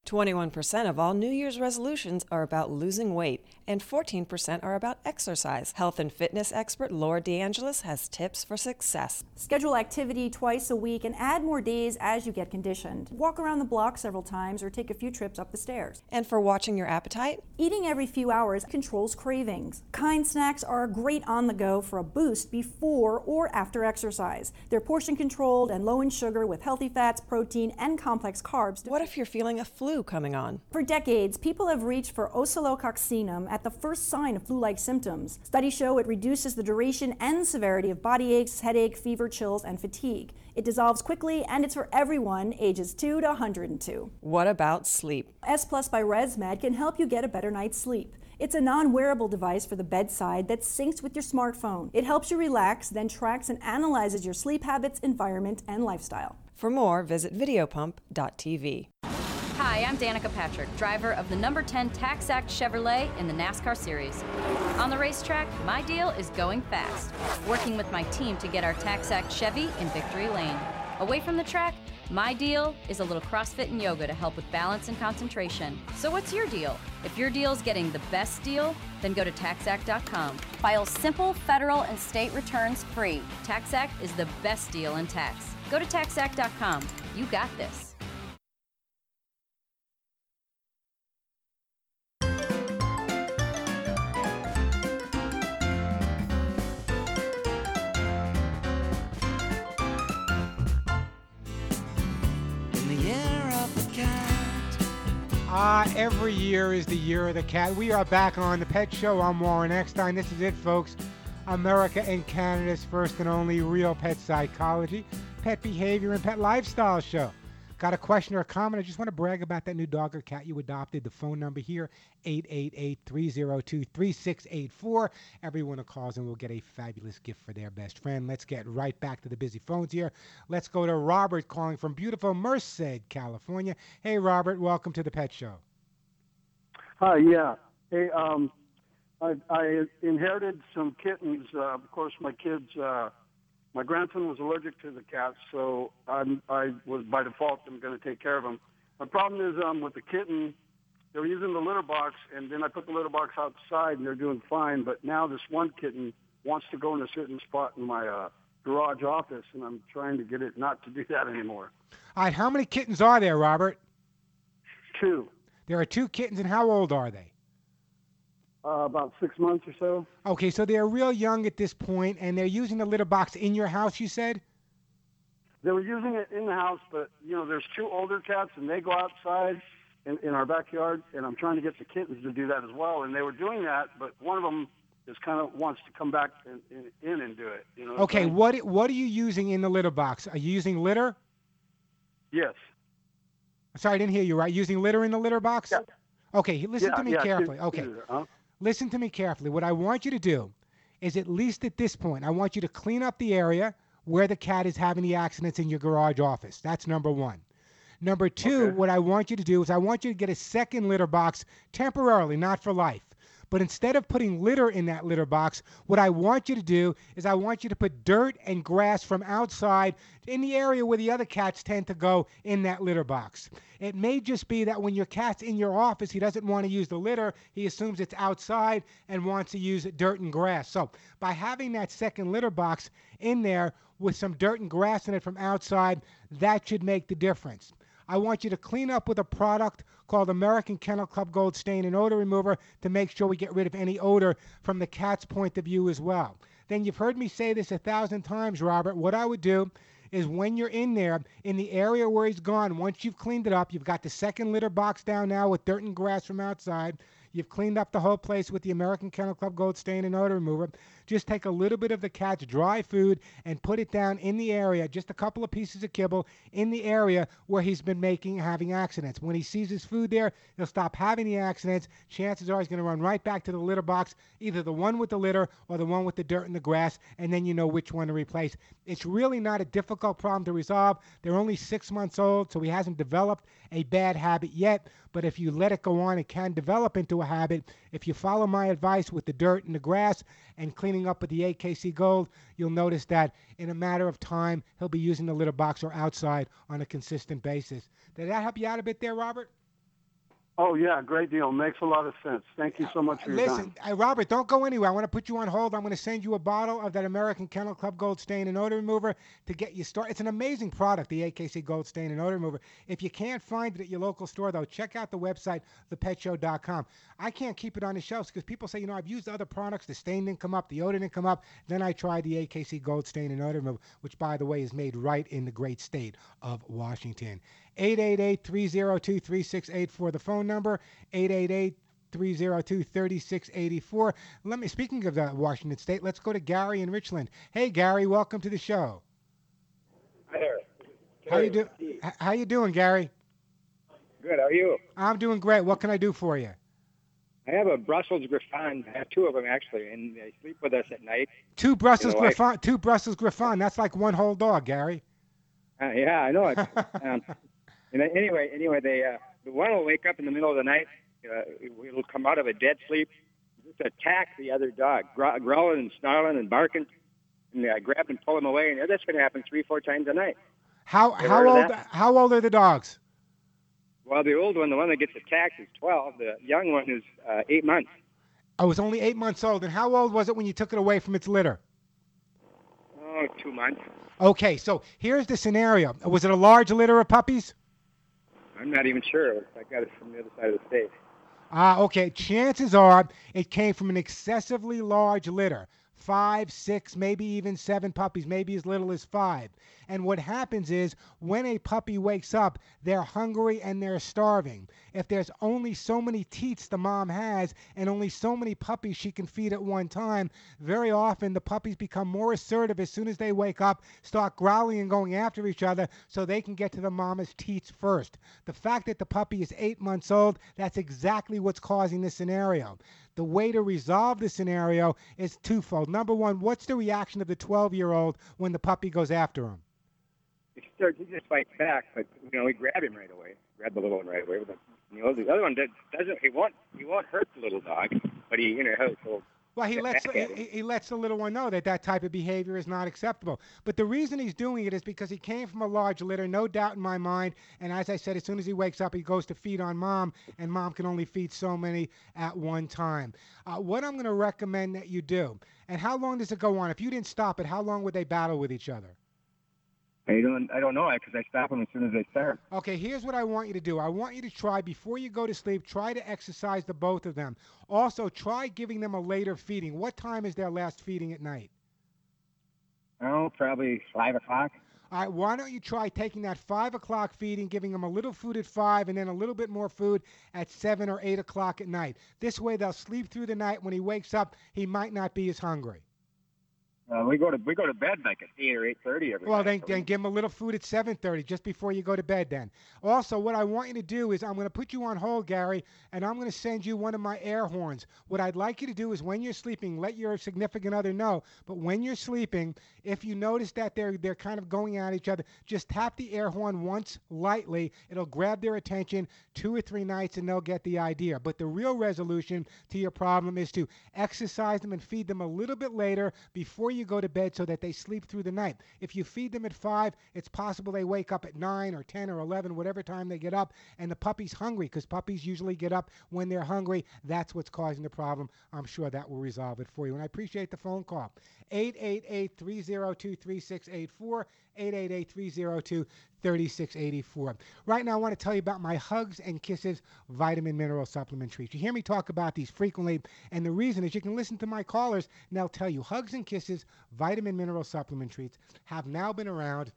21% of all New Year's resolutions are about losing weight, and 14% are about exercise. Health and fitness expert Laura DeAngelis has tips for success. Schedule activity twice a week and add more days as you get conditioned. Walk around the block several times or take a few trips up the stairs. And for watching your appetite? Eating every few hours controls cravings. Kind snacks are a great on the go for a boost before or after exercise. They're portion controlled and low in sugar with healthy fats, protein, and complex carbs. What if you're feeling a flu coming on? For decades, people have reached for oscillococcinum at the first sign of flu like symptoms. Studies show it reduces the duration and severity of body aches, headache, fever, chills, and fatigue. It dissolves quickly and it's for everyone ages 2 to 102. What about sleep? S Plus by ResMed can help you get a better night's sleep. It's a non wearable device for the bedside that syncs with your smartphone. It helps you relax, then tracks and analyzes your sleep habits, environment, and lifestyle. For more, visit videopump.tv. Hi, I'm Danica Patrick, driver of the number 10 Taxact Chevrolet in the NASCAR Series. On the racetrack, my deal is going fast, working with my team to get our Taxact Chevy in victory lane. Away from the track, my deal is a little CrossFit and yoga to help with balance and concentration. So what's your deal? If your deal is getting the best deal, then go to taxact.com. File simple federal and state returns free. TaxAct is the best deal in tax. Go to taxact.com. You got this. Ah, every year is the year of the cat. We are back on the Pet Show. I'm Warren Eckstein. This is it, folks. America and Canada's first and only real pet psychology, pet behavior, and pet lifestyle show. Got a question or a comment? I just want to brag about that new dog or cat you adopted. The phone number here, 888-302-3684. Everyone who calls in will get a fabulous gift for their best friend. Let's get right back to the busy phones here. Let's go to Robert calling from beautiful Merced, California. Hey, Robert, welcome to the Pet Show. Hi, yeah. Hey, um, I, I inherited some kittens. Uh, of course, my kids, uh, my grandson was allergic to the cats, so I'm, I was by default I'm going to take care of him. My problem is um, with the kitten, they were using the litter box, and then I put the litter box outside, and they're doing fine. But now this one kitten wants to go in a certain spot in my uh, garage office, and I'm trying to get it not to do (laughs) that anymore. All right, how many kittens are there, Robert? Two. There are two kittens, and how old are they? Uh, about six months or so. Okay, so they're real young at this point, and they're using the litter box in your house, you said? They were using it in the house, but you know, there's two older cats, and they go outside in, in our backyard, and I'm trying to get the kittens to do that as well. And they were doing that, but one of them just kind of wants to come back in, in, in and do it. You know. what Okay, what what are you using in the litter box? Are you using litter? Yes. Sorry, I didn't hear you. Right, using litter in the litter box? Okay, listen Yeah, to me yeah, carefully. Okay, huh? Listen to me carefully. What I want you to do is, at least at this point, I want you to clean up the area where the cat is having the accidents in your garage office. That's number one. Number two, what I want you to do is I want you to get a second litter box temporarily, not for life. But instead of putting litter in that litter box, what I want you to do is I want you to put dirt and grass from outside in the area where the other cats tend to go in that litter box. It may just be that when your cat's in your office, he doesn't want to use the litter. He assumes it's outside and wants to use dirt and grass. So by having that second litter box in there with some dirt and grass in it from outside, that should make the difference. I want you to clean up with a product called American Kennel Club Gold Stain and Odor Remover to make sure we get rid of any odor from the cat's point of view as well. Then you've heard me say this a thousand times, Robert. What I would do is when you're in there, in the area where he's gone, once you've cleaned it up, you've got the second litter box down now with dirt and grass from outside. You've cleaned up the whole place with the American Kennel Club Gold Stain and Odor Remover. Just take a little bit of the cat's dry food and put it down in the area, just a couple of pieces of kibble in the area where he's been making having accidents. When he sees his food there, he'll stop having the accidents. Chances are he's going to run right back to the litter box, either the one with the litter or the one with the dirt and the grass, and then you know which one to replace. It's really not a difficult problem to resolve. They're only six months old, so he hasn't developed a bad habit yet. But if you let it go on, it can develop into a habit. If you follow my advice with the dirt and the grass and cleaning up with the AKC Gold, you'll notice that in a matter of time, he'll be using the litter box or outside on a consistent basis. Did that help you out a bit there, Robert? Oh yeah, great deal. Makes a lot of sense. Thank you so much for your Listen, time. uh, Robert, don't go anywhere. I want to put you on hold. I'm going to send you a bottle of that American Kennel Club Gold Stain and Odor Remover to get you started. It's an amazing product, the AKC Gold Stain and Odor Remover. If you can't find it at your local store, though, check out the website, thepetshow.com. I can't keep it on the shelves because people say, you know, I've used other products. The stain didn't come up, the odor didn't come up. Then I tried the AKC Gold Stain and Odor Remover, which, by the way, is made right in the great state of Washington. 888-302-3684, the phone number. 888 302 3684. Let me, speaking of uh, Washington State, let's go to Gary in Richland. Hey, Gary, welcome to the show. Hi there. How you do? How you doing, Gary? Good. How are you? I'm doing great. What can I do for you? I have a Brussels Griffon. I have two of them actually, and they sleep with us at night. Two Brussels You know, I- Griffon. Two Brussels Griffon. That's like one whole dog, Gary. Uh, yeah, I know it. (laughs) um, and then anyway, anyway, they uh, the one will wake up in the middle of the night. Uh, it'll come out of a dead sleep, just attack the other dog, grow- growling and snarling and barking. And I grab and pull him away, and that's going to happen three, four times a night. How Ever how old how old are the dogs? Well, the old one, the one that gets attacked, is 12. The young one is uh, eight months. I was only eight months old. And how old was it when you took it away from its litter? Oh, two months. Okay, so here's the scenario. Was it a large litter of puppies? I'm not even sure. I got it from the other side of the state. Ah, okay. Chances are it came from an excessively large litter. Five, six, maybe even seven puppies, maybe as little as five. And what happens is when a puppy wakes up, they're hungry and they're starving. If there's only so many teats the mom has and only so many puppies she can feed at one time, very often the puppies become more assertive as soon as they wake up, start growling and going after each other so they can get to the mama's teats first. The fact that the puppy is eight months old, that's exactly what's causing this scenario. The way to resolve the scenario is twofold. Number one, what's the reaction of the 12 year old when the puppy goes after him? He starts, just fights back, but you know, we grab him right away. Grab the little one right away. But the, you know, the other one does- doesn't. He won't. He won't hurt the little dog, but he, you know, he'll Well, he lets back at him. he, he lets the little one know that that type of behavior is not acceptable. But the reason he's doing it is because he came from a large litter, no doubt in my mind. And as I said, as soon as he wakes up, he goes to feed on mom, and mom can only feed so many at one time. Uh, what I'm going to recommend that you do, and how long does it go on? If you didn't stop it, how long would they battle with each other? I don't. I don't know because I stop them as soon as they start. Okay, here's what I want you to do. I want you to try before you go to sleep, try to exercise the both of them. Also, try giving them a later feeding. What time is their last feeding at night? Oh, probably five o'clock. All right, why don't you try taking that five o'clock feeding, giving them a little food at five, and then a little bit more food at seven or eight o'clock at night. This way, they'll sleep through the night. When he wakes up, he might not be as hungry. Uh, we go to we go to bed like at eight or eight thirty every Well, night. then, so then give him a little food at 7:30, just before you go to bed. Then, also, what I want you to do is I'm going to put you on hold, Gary, and I'm going to send you one of my air horns. What I'd like you to do is, when you're sleeping, let your significant other know. But when you're sleeping, if you notice that they're they're kind of going at each other, just tap the air horn once lightly. It'll grab their attention two or three nights, and they'll get the idea. But the real resolution to your problem is to exercise them and feed them a little bit later before you go to bed so that they sleep through the night. If you feed them at 5, it's possible they wake up at 9 or 10 or 11, whatever time they get up, and the puppy's hungry because puppies usually get up when they're hungry. That's what's causing the problem. I'm sure that will resolve it for you. And I appreciate the phone call. 888 302 3684. 888 302 3684. Right now, I want to tell you about my Hugs and Kisses vitamin mineral supplement treats. You hear me talk about these frequently, and the reason is you can listen to my callers, and they'll tell you Hugs and Kisses vitamin mineral supplement treats have now been around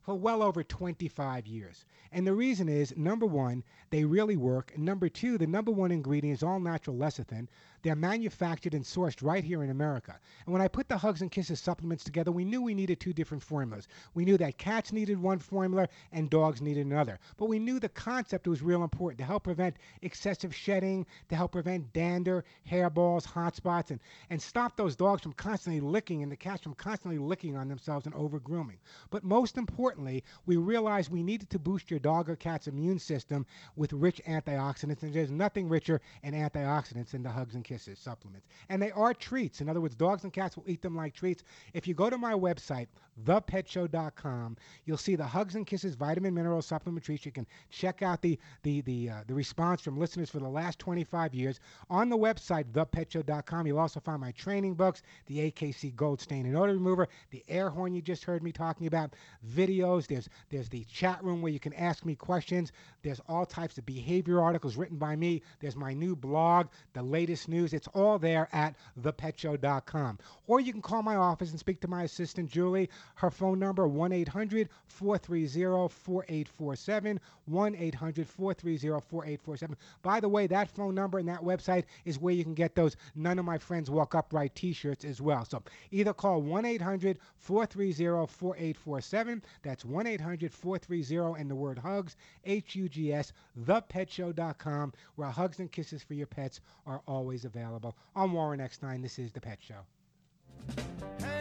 for well over 25 years. And the reason is number one, they really work. Number two, the number one ingredient is all natural lecithin. They're manufactured and sourced right here in America. And when I put the Hugs and Kisses supplements together, we knew we needed two different formulas. We knew that cats needed one formula and dogs needed another. But we knew the concept was real important to help prevent excessive shedding, to help prevent dander, hairballs, hot spots, and, and stop those dogs from constantly licking and the cats from constantly licking on themselves and over grooming. But most importantly, we realized we needed to boost your dog or cat's immune system with rich antioxidants, and there's nothing richer in antioxidants than the Hugs and Kisses supplements. And they are treats. In other words, dogs and cats will eat them like treats. If you go to my website, thepetshow.com, you'll see the Hugs and Kisses vitamin mineral supplement. You can check out the the the uh, the response from listeners for the last 25 years on the website thepetshow.com. You'll also find my training books, the AKC Gold Stain and Odor Remover, the air horn you just heard me talking about, videos. There's there's the chat room where you can ask me questions. There's all types of behavior articles written by me. There's my new blog, the latest news. It's all there at thepetshow.com. Or you can call my office and speak to my assistant, Julie. Her phone number, 1 800 430 4847. 1 800 430 4847. By the way, that phone number and that website is where you can get those None of My Friends Walk Upright t shirts as well. So either call 1 800 430 4847. That's 1 800 430 and the word hugs, H U G S, thepetshow.com, where hugs and kisses for your pets are always available. I'm Warren Eckstein. This is The Pet Show. Hey,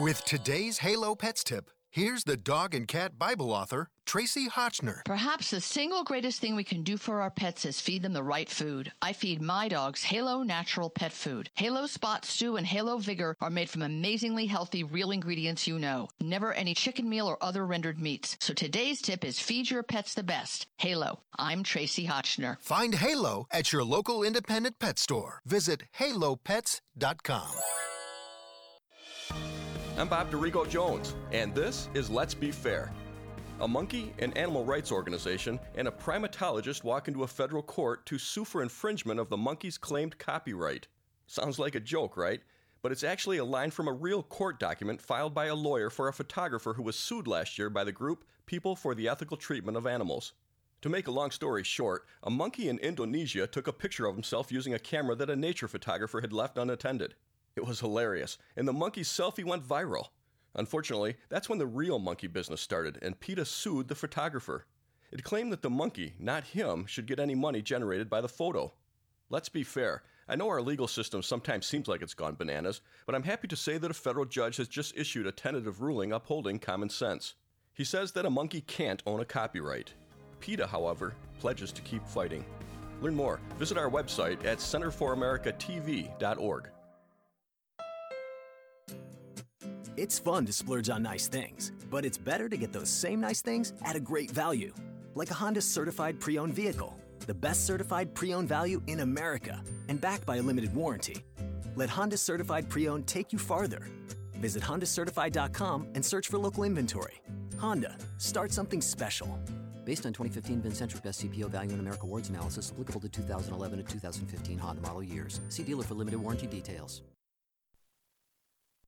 With today's Halo Pets tip, here's the dog and cat Bible author, Tracie Hotchner. Perhaps the single greatest thing we can do for our pets is feed them the right food. I feed my dogs Halo Natural Pet Food. Halo Spot Stew and Halo Vigor are made from amazingly healthy, real ingredients you know. Never any chicken meal or other rendered meats. So today's tip is feed your pets the best. Halo. I'm Tracie Hotchner. Find Halo at your local independent pet store. Visit halopets.com. I'm Bob Dorigo Jones, and this is Let's Be Fair. A monkey, an animal rights organization, and a primatologist walk into a federal court to sue for infringement of the monkey's claimed copyright. Sounds like a joke, right? But it's actually a line from a real court document filed by a lawyer for a photographer who was sued last year by the group People for the Ethical Treatment of Animals. To make a long story short, a monkey in Indonesia took a picture of himself using a camera that a nature photographer had left unattended. It was hilarious, and the monkey's selfie went viral. Unfortunately, that's when the real monkey business started, and PETA sued the photographer. It claimed that the monkey, not him, should get any money generated by the photo. Let's be fair. I know our legal system sometimes seems like it's gone bananas, but I'm happy to say that a federal judge has just issued a tentative ruling upholding common sense. He says that a monkey can't own a copyright. PETA, however, pledges to keep fighting. Learn more. Visit our website at centerforamericatv.org. It's fun to splurge on nice things, but it's better to get those same nice things at a great value. Like a Honda certified pre owned vehicle, the best certified pre owned value in America, and backed by a limited warranty. Let Honda certified pre owned take you farther. Visit HondaCertified.com and search for local inventory. Honda, start something special. Based on 2015 Vincentric Best CPO Value in America Awards analysis applicable to 2011 to 2015 Honda model years. See dealer for limited warranty details.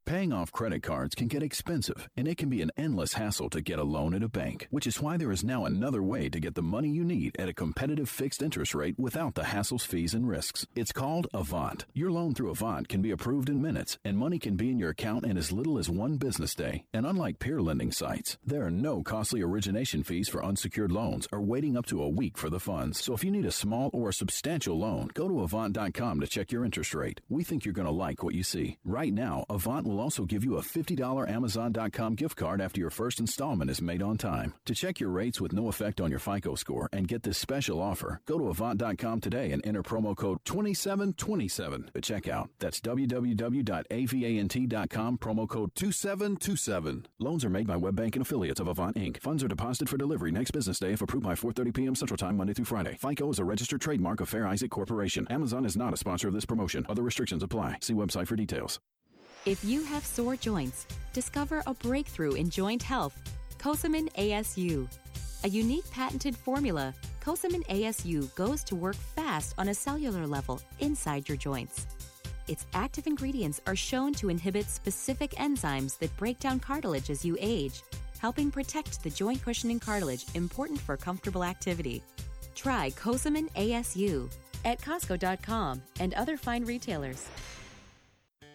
Paying off credit cards can get expensive, and it can be an endless hassle to get a loan at a bank, which is why there is now another way to get the money you need at a competitive fixed interest rate without the hassles, fees, and risks. It's called Avant. Your loan through Avant can be approved in minutes, and money can be in your account in as little as one business day. And unlike peer lending sites, there are no costly origination fees for unsecured loans or waiting up to a week for the funds. So if you need a small or substantial loan, go to Avant.com to check your interest rate. We think you're going to like what you see. Right now, Avant will also give you a $50 Amazon.com gift card after your first installment is made on time. To check your rates with no effect on your FICO score and get this special offer, go to Avant.com today and enter promo code 2727 at checkout. That's www.avant.com, promo code 2727. Loans are made by WebBank and affiliates of Avant Inc. Funds are deposited for delivery next business day if approved by 4.30 p.m. Central Time, Monday through Friday. FICO is a registered trademark of Fair Isaac Corporation. Amazon is not a sponsor of this promotion. Other restrictions apply. See website for details. If you have sore joints, discover a breakthrough in joint health. Cosamin ASU. A unique patented formula, Cosamin ASU goes to work fast on a cellular level inside your joints. Its active ingredients are shown to inhibit specific enzymes that break down cartilage as you age, helping protect the joint cushioning cartilage important for comfortable activity. Try Cosamin ASU at Costco.com and other fine retailers.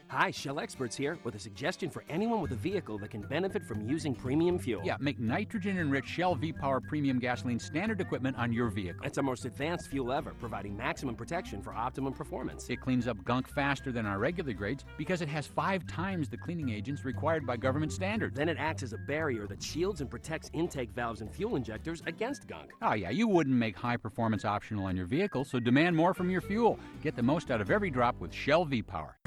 Hi, Shell Experts here with a suggestion for anyone with a vehicle that can benefit from using premium fuel. Yeah, make nitrogen enriched Shell V Power Premium Gasoline standard equipment on your vehicle. It's our most advanced fuel ever, providing maximum protection for optimum performance. It cleans up gunk faster than our regular grades because it has five times the cleaning agents required by government standards. Then it acts as a barrier that shields and protects intake valves and fuel injectors against gunk. Oh, yeah, you wouldn't make high performance optional on your vehicle, so demand more from your fuel. Get the most out of every drop with Shell V Power.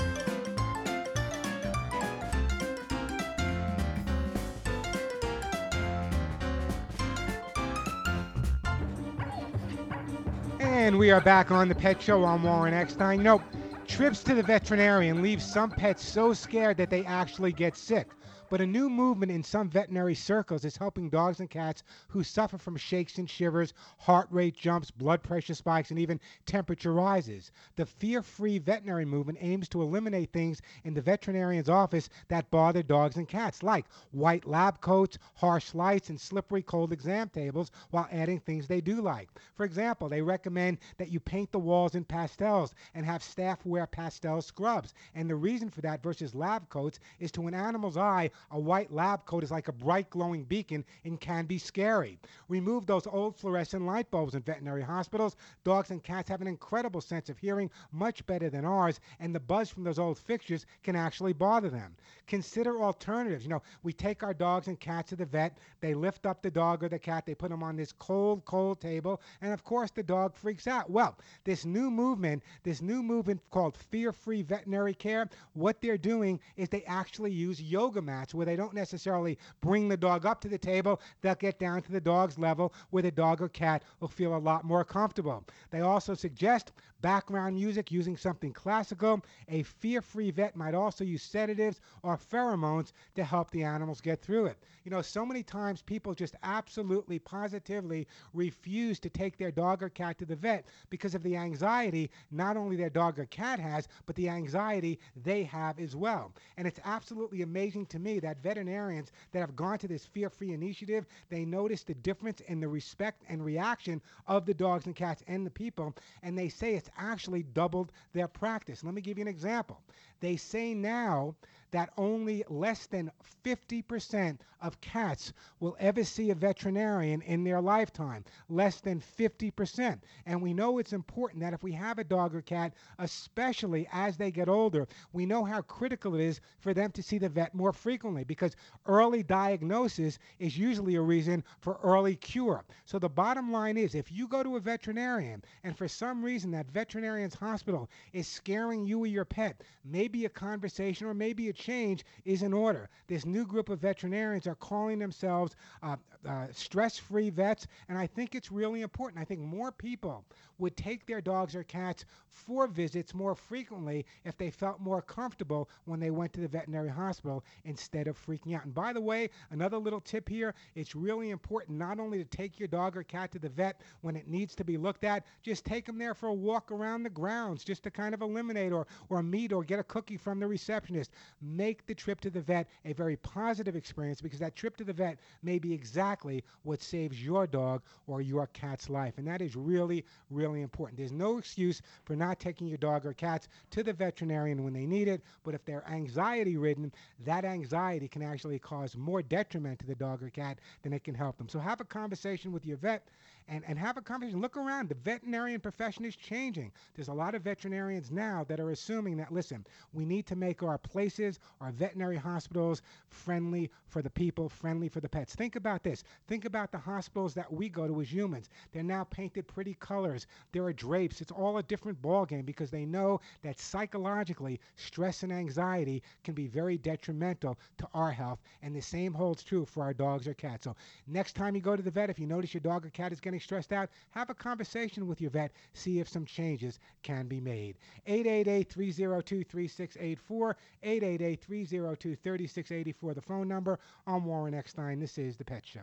And we are back on the Pet Show. I'm Warren Eckstein. Know, trips to the veterinarian leave some pets so scared that they actually get sick. But a new movement in some veterinary circles is helping dogs and cats who suffer from shakes and shivers, heart rate jumps, blood pressure spikes, and even temperature rises. The fear free veterinary movement aims to eliminate things in the veterinarian's office that bother dogs and cats, like white lab coats, harsh lights, and slippery cold exam tables, while adding things they do like. For example, they recommend that you paint the walls in pastels and have staff wear pastel scrubs. And the reason for that versus lab coats is to an animal's eye, a white lab coat is like a bright glowing beacon and can be scary. Remove those old fluorescent light bulbs in veterinary hospitals. Dogs and cats have an incredible sense of hearing, much better than ours, and the buzz from those old fixtures can actually bother them. Consider alternatives. You know, we take our dogs and cats to the vet, they lift up the dog or the cat, they put them on this cold, cold table, and of course the dog freaks out. Well, this new movement, this new movement called fear free veterinary care, what they're doing is they actually use yoga mats where they don't necessarily bring the dog up to the table. They'll get down to the dog's level where the dog or cat will feel a lot more comfortable. They also suggest background music using something classical. A fear free vet might also use sedatives or pheromones to help the animals get through it. You know, so many times people just absolutely, positively refuse to take their dog or cat to the vet because of the anxiety not only their dog or cat has, but the anxiety they have as well. And it's absolutely amazing to me that veterinarians that have gone to this fear free initiative, they notice the difference in the respect and reaction of the dogs and cats and the people, and they say it's actually doubled their practice. Let me give you an example. They say now that only less than 50% of cats will ever see a veterinarian in their lifetime. Less than 50%. And we know it's important that if we have a dog or cat, especially as they get older, we know how critical it is for them to see the vet more frequently because early diagnosis is usually a reason for early cure. So the bottom line is if you go to a veterinarian and for some reason that veterinarian's hospital is scaring you or your pet, maybe a conversation or maybe a change is in order. This new group of veterinarians are calling themselves uh, uh, stress free vets, and I think it's really important. I think more people would take their dogs or cats for visits more frequently if they felt more comfortable when they went to the veterinary hospital instead of freaking out. And by the way, another little tip here it's really important not only to take your dog or cat to the vet when it needs to be looked at, just take them there for a walk around the grounds just to kind of eliminate or, or meet or get a cookie from the receptionist. Make the trip to the vet a very positive experience because that trip to the vet may be exactly what saves your dog or your cat's life. And that is really, really important. There's no excuse for not taking your dog or cats to the veterinarian when they need it, but if they're anxiety ridden, that anxiety can actually cause more detriment to the dog or cat than it can help them. So have a conversation with your vet and, and have a conversation. Look around. The veterinarian profession is changing. There's a lot of veterinarians now that are assuming that, listen, we need to make our places, our veterinary hospitals, friendly for the people, friendly for the pets. Think about this. Think about the hospitals that we go to as humans. They're now painted pretty colors. There are drapes. It's all a different ballgame because they know that psychologically, stress and anxiety can be very detrimental to our health. And the same holds true for our dogs or cats. So next time you go to the vet, if you notice your dog or cat is getting stressed out, have a conversation with your vet. See if some changes can be made. 888-302-3684, 888-302-3684, the phone number. I'm Warren Eckstein. This is The Pet Show.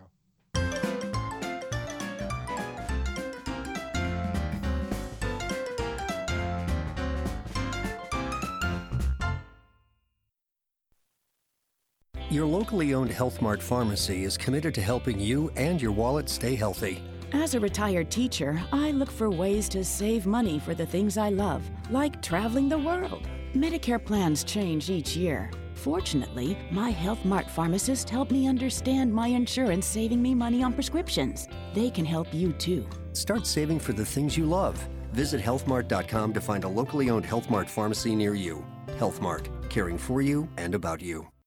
Your locally owned Health Mart pharmacy is committed to helping you and your wallet stay healthy. As a retired teacher, I look for ways to save money for the things I love, like traveling the world. Medicare plans change each year. Fortunately, my Health Mart pharmacist helped me understand my insurance saving me money on prescriptions. They can help you too. Start saving for the things you love. Visit healthmart.com to find a locally owned Health Mart pharmacy near you. Health Mart, caring for you and about you.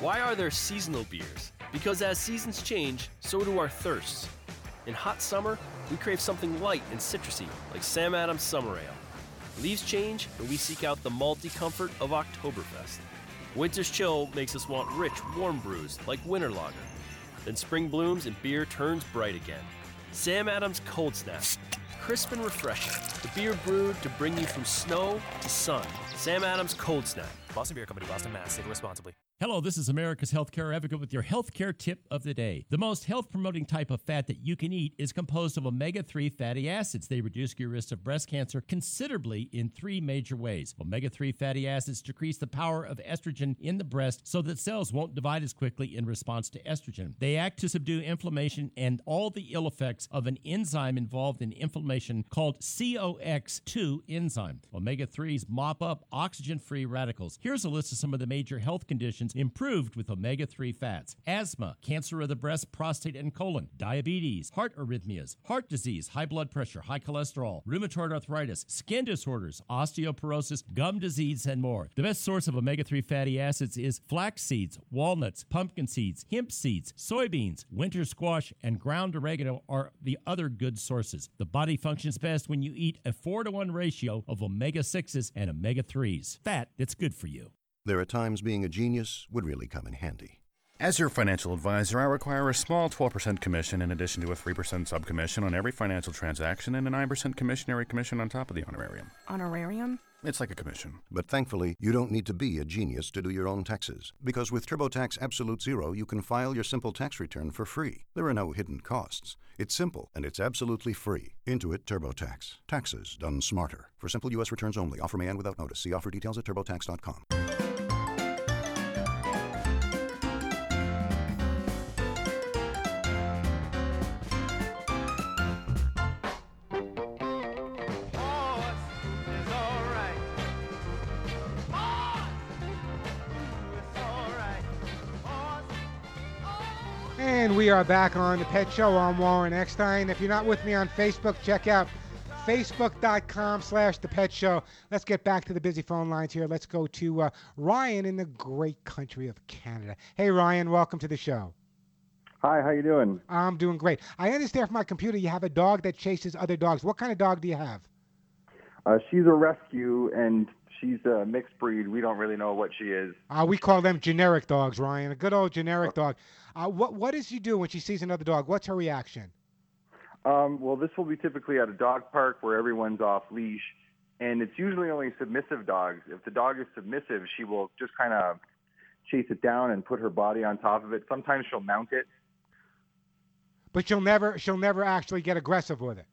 Why are there seasonal beers? Because as seasons change, so do our thirsts. In hot summer, we crave something light and citrusy, like Sam Adams Summer Ale. Leaves change, and we seek out the malty comfort of Oktoberfest. Winter's chill makes us want rich, warm brews like Winter Lager. Then spring blooms and beer turns bright again. Sam Adams Cold Snap. Crisp and refreshing. The beer brewed to bring you from snow to sun. Sam Adams Cold Snap. Boston Beer Company, Boston, Mass. Save responsibly. Hello, this is America's Healthcare Advocate with your healthcare tip of the day. The most health promoting type of fat that you can eat is composed of omega 3 fatty acids. They reduce your risk of breast cancer considerably in three major ways. Omega 3 fatty acids decrease the power of estrogen in the breast so that cells won't divide as quickly in response to estrogen. They act to subdue inflammation and all the ill effects of an enzyme involved in inflammation called COX2 enzyme. Omega 3s mop up oxygen free radicals. Here's a list of some of the major health conditions improved with omega 3 fats asthma, cancer of the breast, prostate, and colon, diabetes, heart arrhythmias, heart disease, high blood pressure, high cholesterol, rheumatoid arthritis, skin disorders, osteoporosis, gum disease, and more. The best source of omega 3 fatty acids is flax seeds, walnuts, pumpkin seeds, hemp seeds, soybeans, winter squash, and ground oregano are the other good sources. The body functions best when you eat a 4 to 1 ratio of omega 6s and omega 3s. Fat that's good for you. There are times being a genius would really come in handy. As your financial advisor, I require a small 12% commission in addition to a 3% subcommission on every financial transaction and a 9% commissionary commission on top of the honorarium. Honorarium? It's like a commission. But thankfully, you don't need to be a genius to do your own taxes. Because with TurboTax Absolute Zero, you can file your simple tax return for free. There are no hidden costs. It's simple and it's absolutely free. Intuit TurboTax. Taxes done smarter. For simple U.S. returns only. Offer may end without notice. See offer details at turbotax.com. we are back on the Pet Show. I'm Warren Eckstein. If you're not with me on Facebook, check out facebook.com slash the pet show. Let's get back to the busy phone lines here. Let's go to uh, ryan in the great country of canada. Hey ryan welcome to the show. Hi, how you doing? i'm doing great. I understand from my computer you have a dog that chases other dogs. What kind of dog do you have? Uh, she's a rescue, and she's a mixed breed. We don't really know what she is. uh, we call them generic dogs ryan a good old generic dog uh, what, what does she do when she sees another dog what's her reaction Um, well, this will be typically at a dog park where everyone's off leash, and it's usually only submissive dogs. If the dog is submissive, she will just kind of chase it down and put her body on top of it. Sometimes she'll mount it. but she'll never she'll never actually get aggressive with it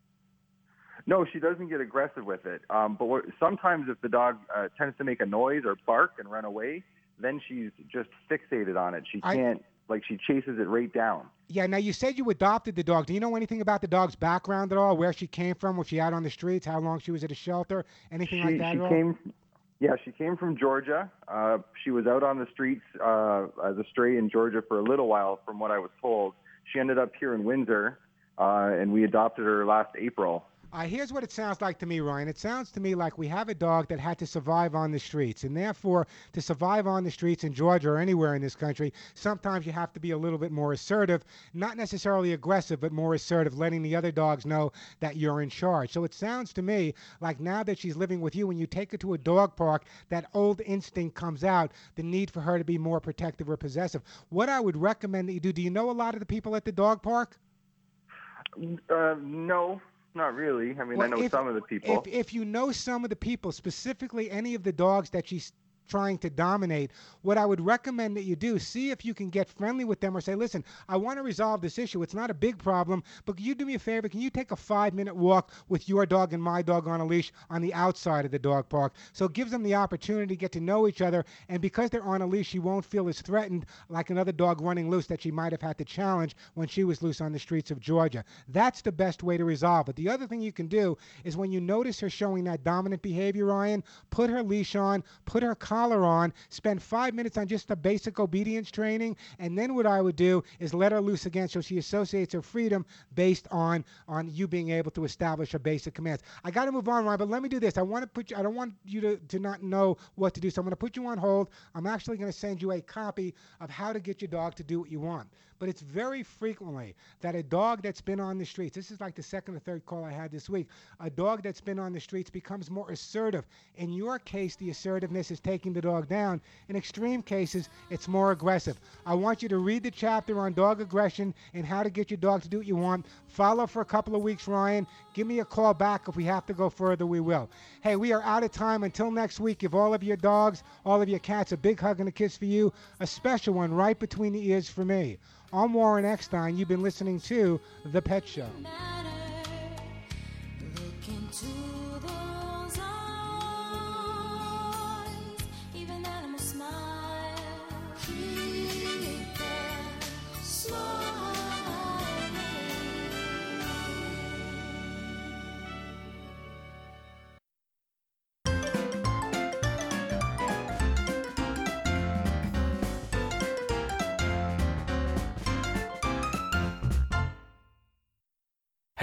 No, she doesn't get aggressive with it. Um, but what, sometimes if the dog uh, tends to make a noise or bark and run away, then she's just fixated on it. She can't, like, she chases it right down. Yeah, now you said you adopted the dog. Do you know anything about the dog's background at all? Where she came from? Was she out on the streets? How long she was at a shelter? Anything she, like that she at all? came, yeah, she came from Georgia. Uh, she was out on the streets uh, as a stray in Georgia for a little while, from what I was told. She ended up here in Windsor, uh, and we adopted her last April. Uh, here's what it sounds like to me, Ryan. It sounds to me like we have a dog that had to survive on the streets. And therefore, to survive on the streets in Georgia or anywhere in this country, sometimes you have to be a little bit more assertive. Not necessarily aggressive, but more assertive, letting the other dogs know that you're in charge. So it sounds to me like now that she's living with you, when you take her to a dog park, that old instinct comes out, the need for her to be more protective or possessive. What I would recommend that you do, do you know a lot of the people at the dog park? Uh, no, not really. I mean, I know if- some of the people. If, if you know some of the people, specifically any of the dogs that she's trying to dominate, what I would recommend that you do, see if you can get friendly with them or say, listen, I want to resolve this issue. It's not a big problem, but can you do me a favor? Can you take a five minute walk with your dog and my dog on a leash on the outside of the dog park? So it gives them the opportunity to get to know each other. And because they're on a leash, she won't feel as threatened like another dog running loose that she might have had to challenge when she was loose on the streets of Georgia. That's the best way to resolve it. The other thing you can do is when you notice her showing that dominant behavior, Ryan, put her leash on, put her on, spend five minutes on just the basic obedience training, and then what I would do is let her loose again so she associates her freedom based on on you being able to establish her basic commands. I got to move on, Ryan, but let me do this. I want to put you. I don't want you to, to not know what to do, so I'm going to put you on hold. I'm actually going to send you a copy of how to get your dog to do what you want. But it's very frequently that a dog that's been on the streets, this is like the second or third call I had this week, a dog that's been on the streets becomes more assertive. In your case, the assertiveness is taking the dog down. In extreme cases, it's more aggressive. I want you to read the chapter on dog aggression and how to get your dog to do what you want. Follow for a couple of weeks, Ryan. Give me a call back. If we have to go further, we will. Hey, we are out of time. Until next week, give all of your dogs, all of your cats a big hug and a kiss for you, a special one right between the ears for me. I'm Warren Eckstein. You've been listening to The Pet Show.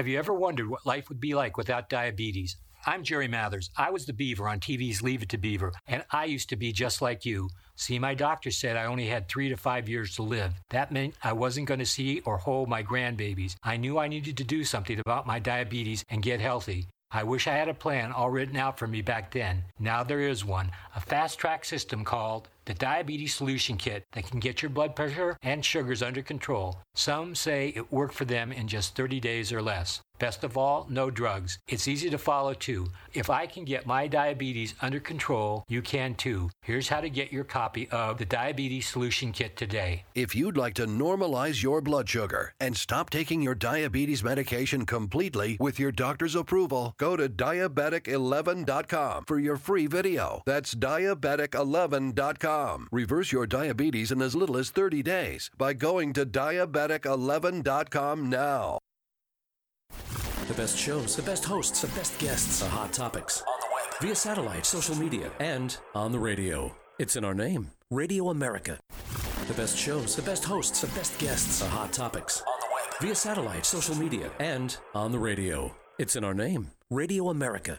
Have you ever wondered what life would be like without diabetes? I'm Jerry Mathers. I was the Beaver on TV's Leave It to Beaver, and I used to be just like you. See, my doctor said I only had three to five years to live. That meant I wasn't going to see or hold my grandbabies. I knew I needed to do something about my diabetes and get healthy. I wish I had a plan all written out for me back then. Now there is one a fast track system called the Diabetes Solution Kit that can get your blood pressure and sugars under control. Some say it worked for them in just 30 days or less. Best of all, no drugs. It's easy to follow too. If I can get my diabetes under control, you can too. Here's how to get your copy of the Diabetes Solution Kit today. If you'd like to normalize your blood sugar and stop taking your diabetes medication completely with your doctor's approval, go to diabetic11.com for your free video. That's diabetic11.com. Reverse your diabetes in as little as 30 days by going to diabetic11.com now. The best shows, the best hosts, the best guests, the hot topics. On the web, via satellite, social media, and on the radio. It's in our name Radio America. The best shows, the best hosts, the best guests, the hot topics. On the web, via satellite, social media, and on the radio. It's in our name Radio America.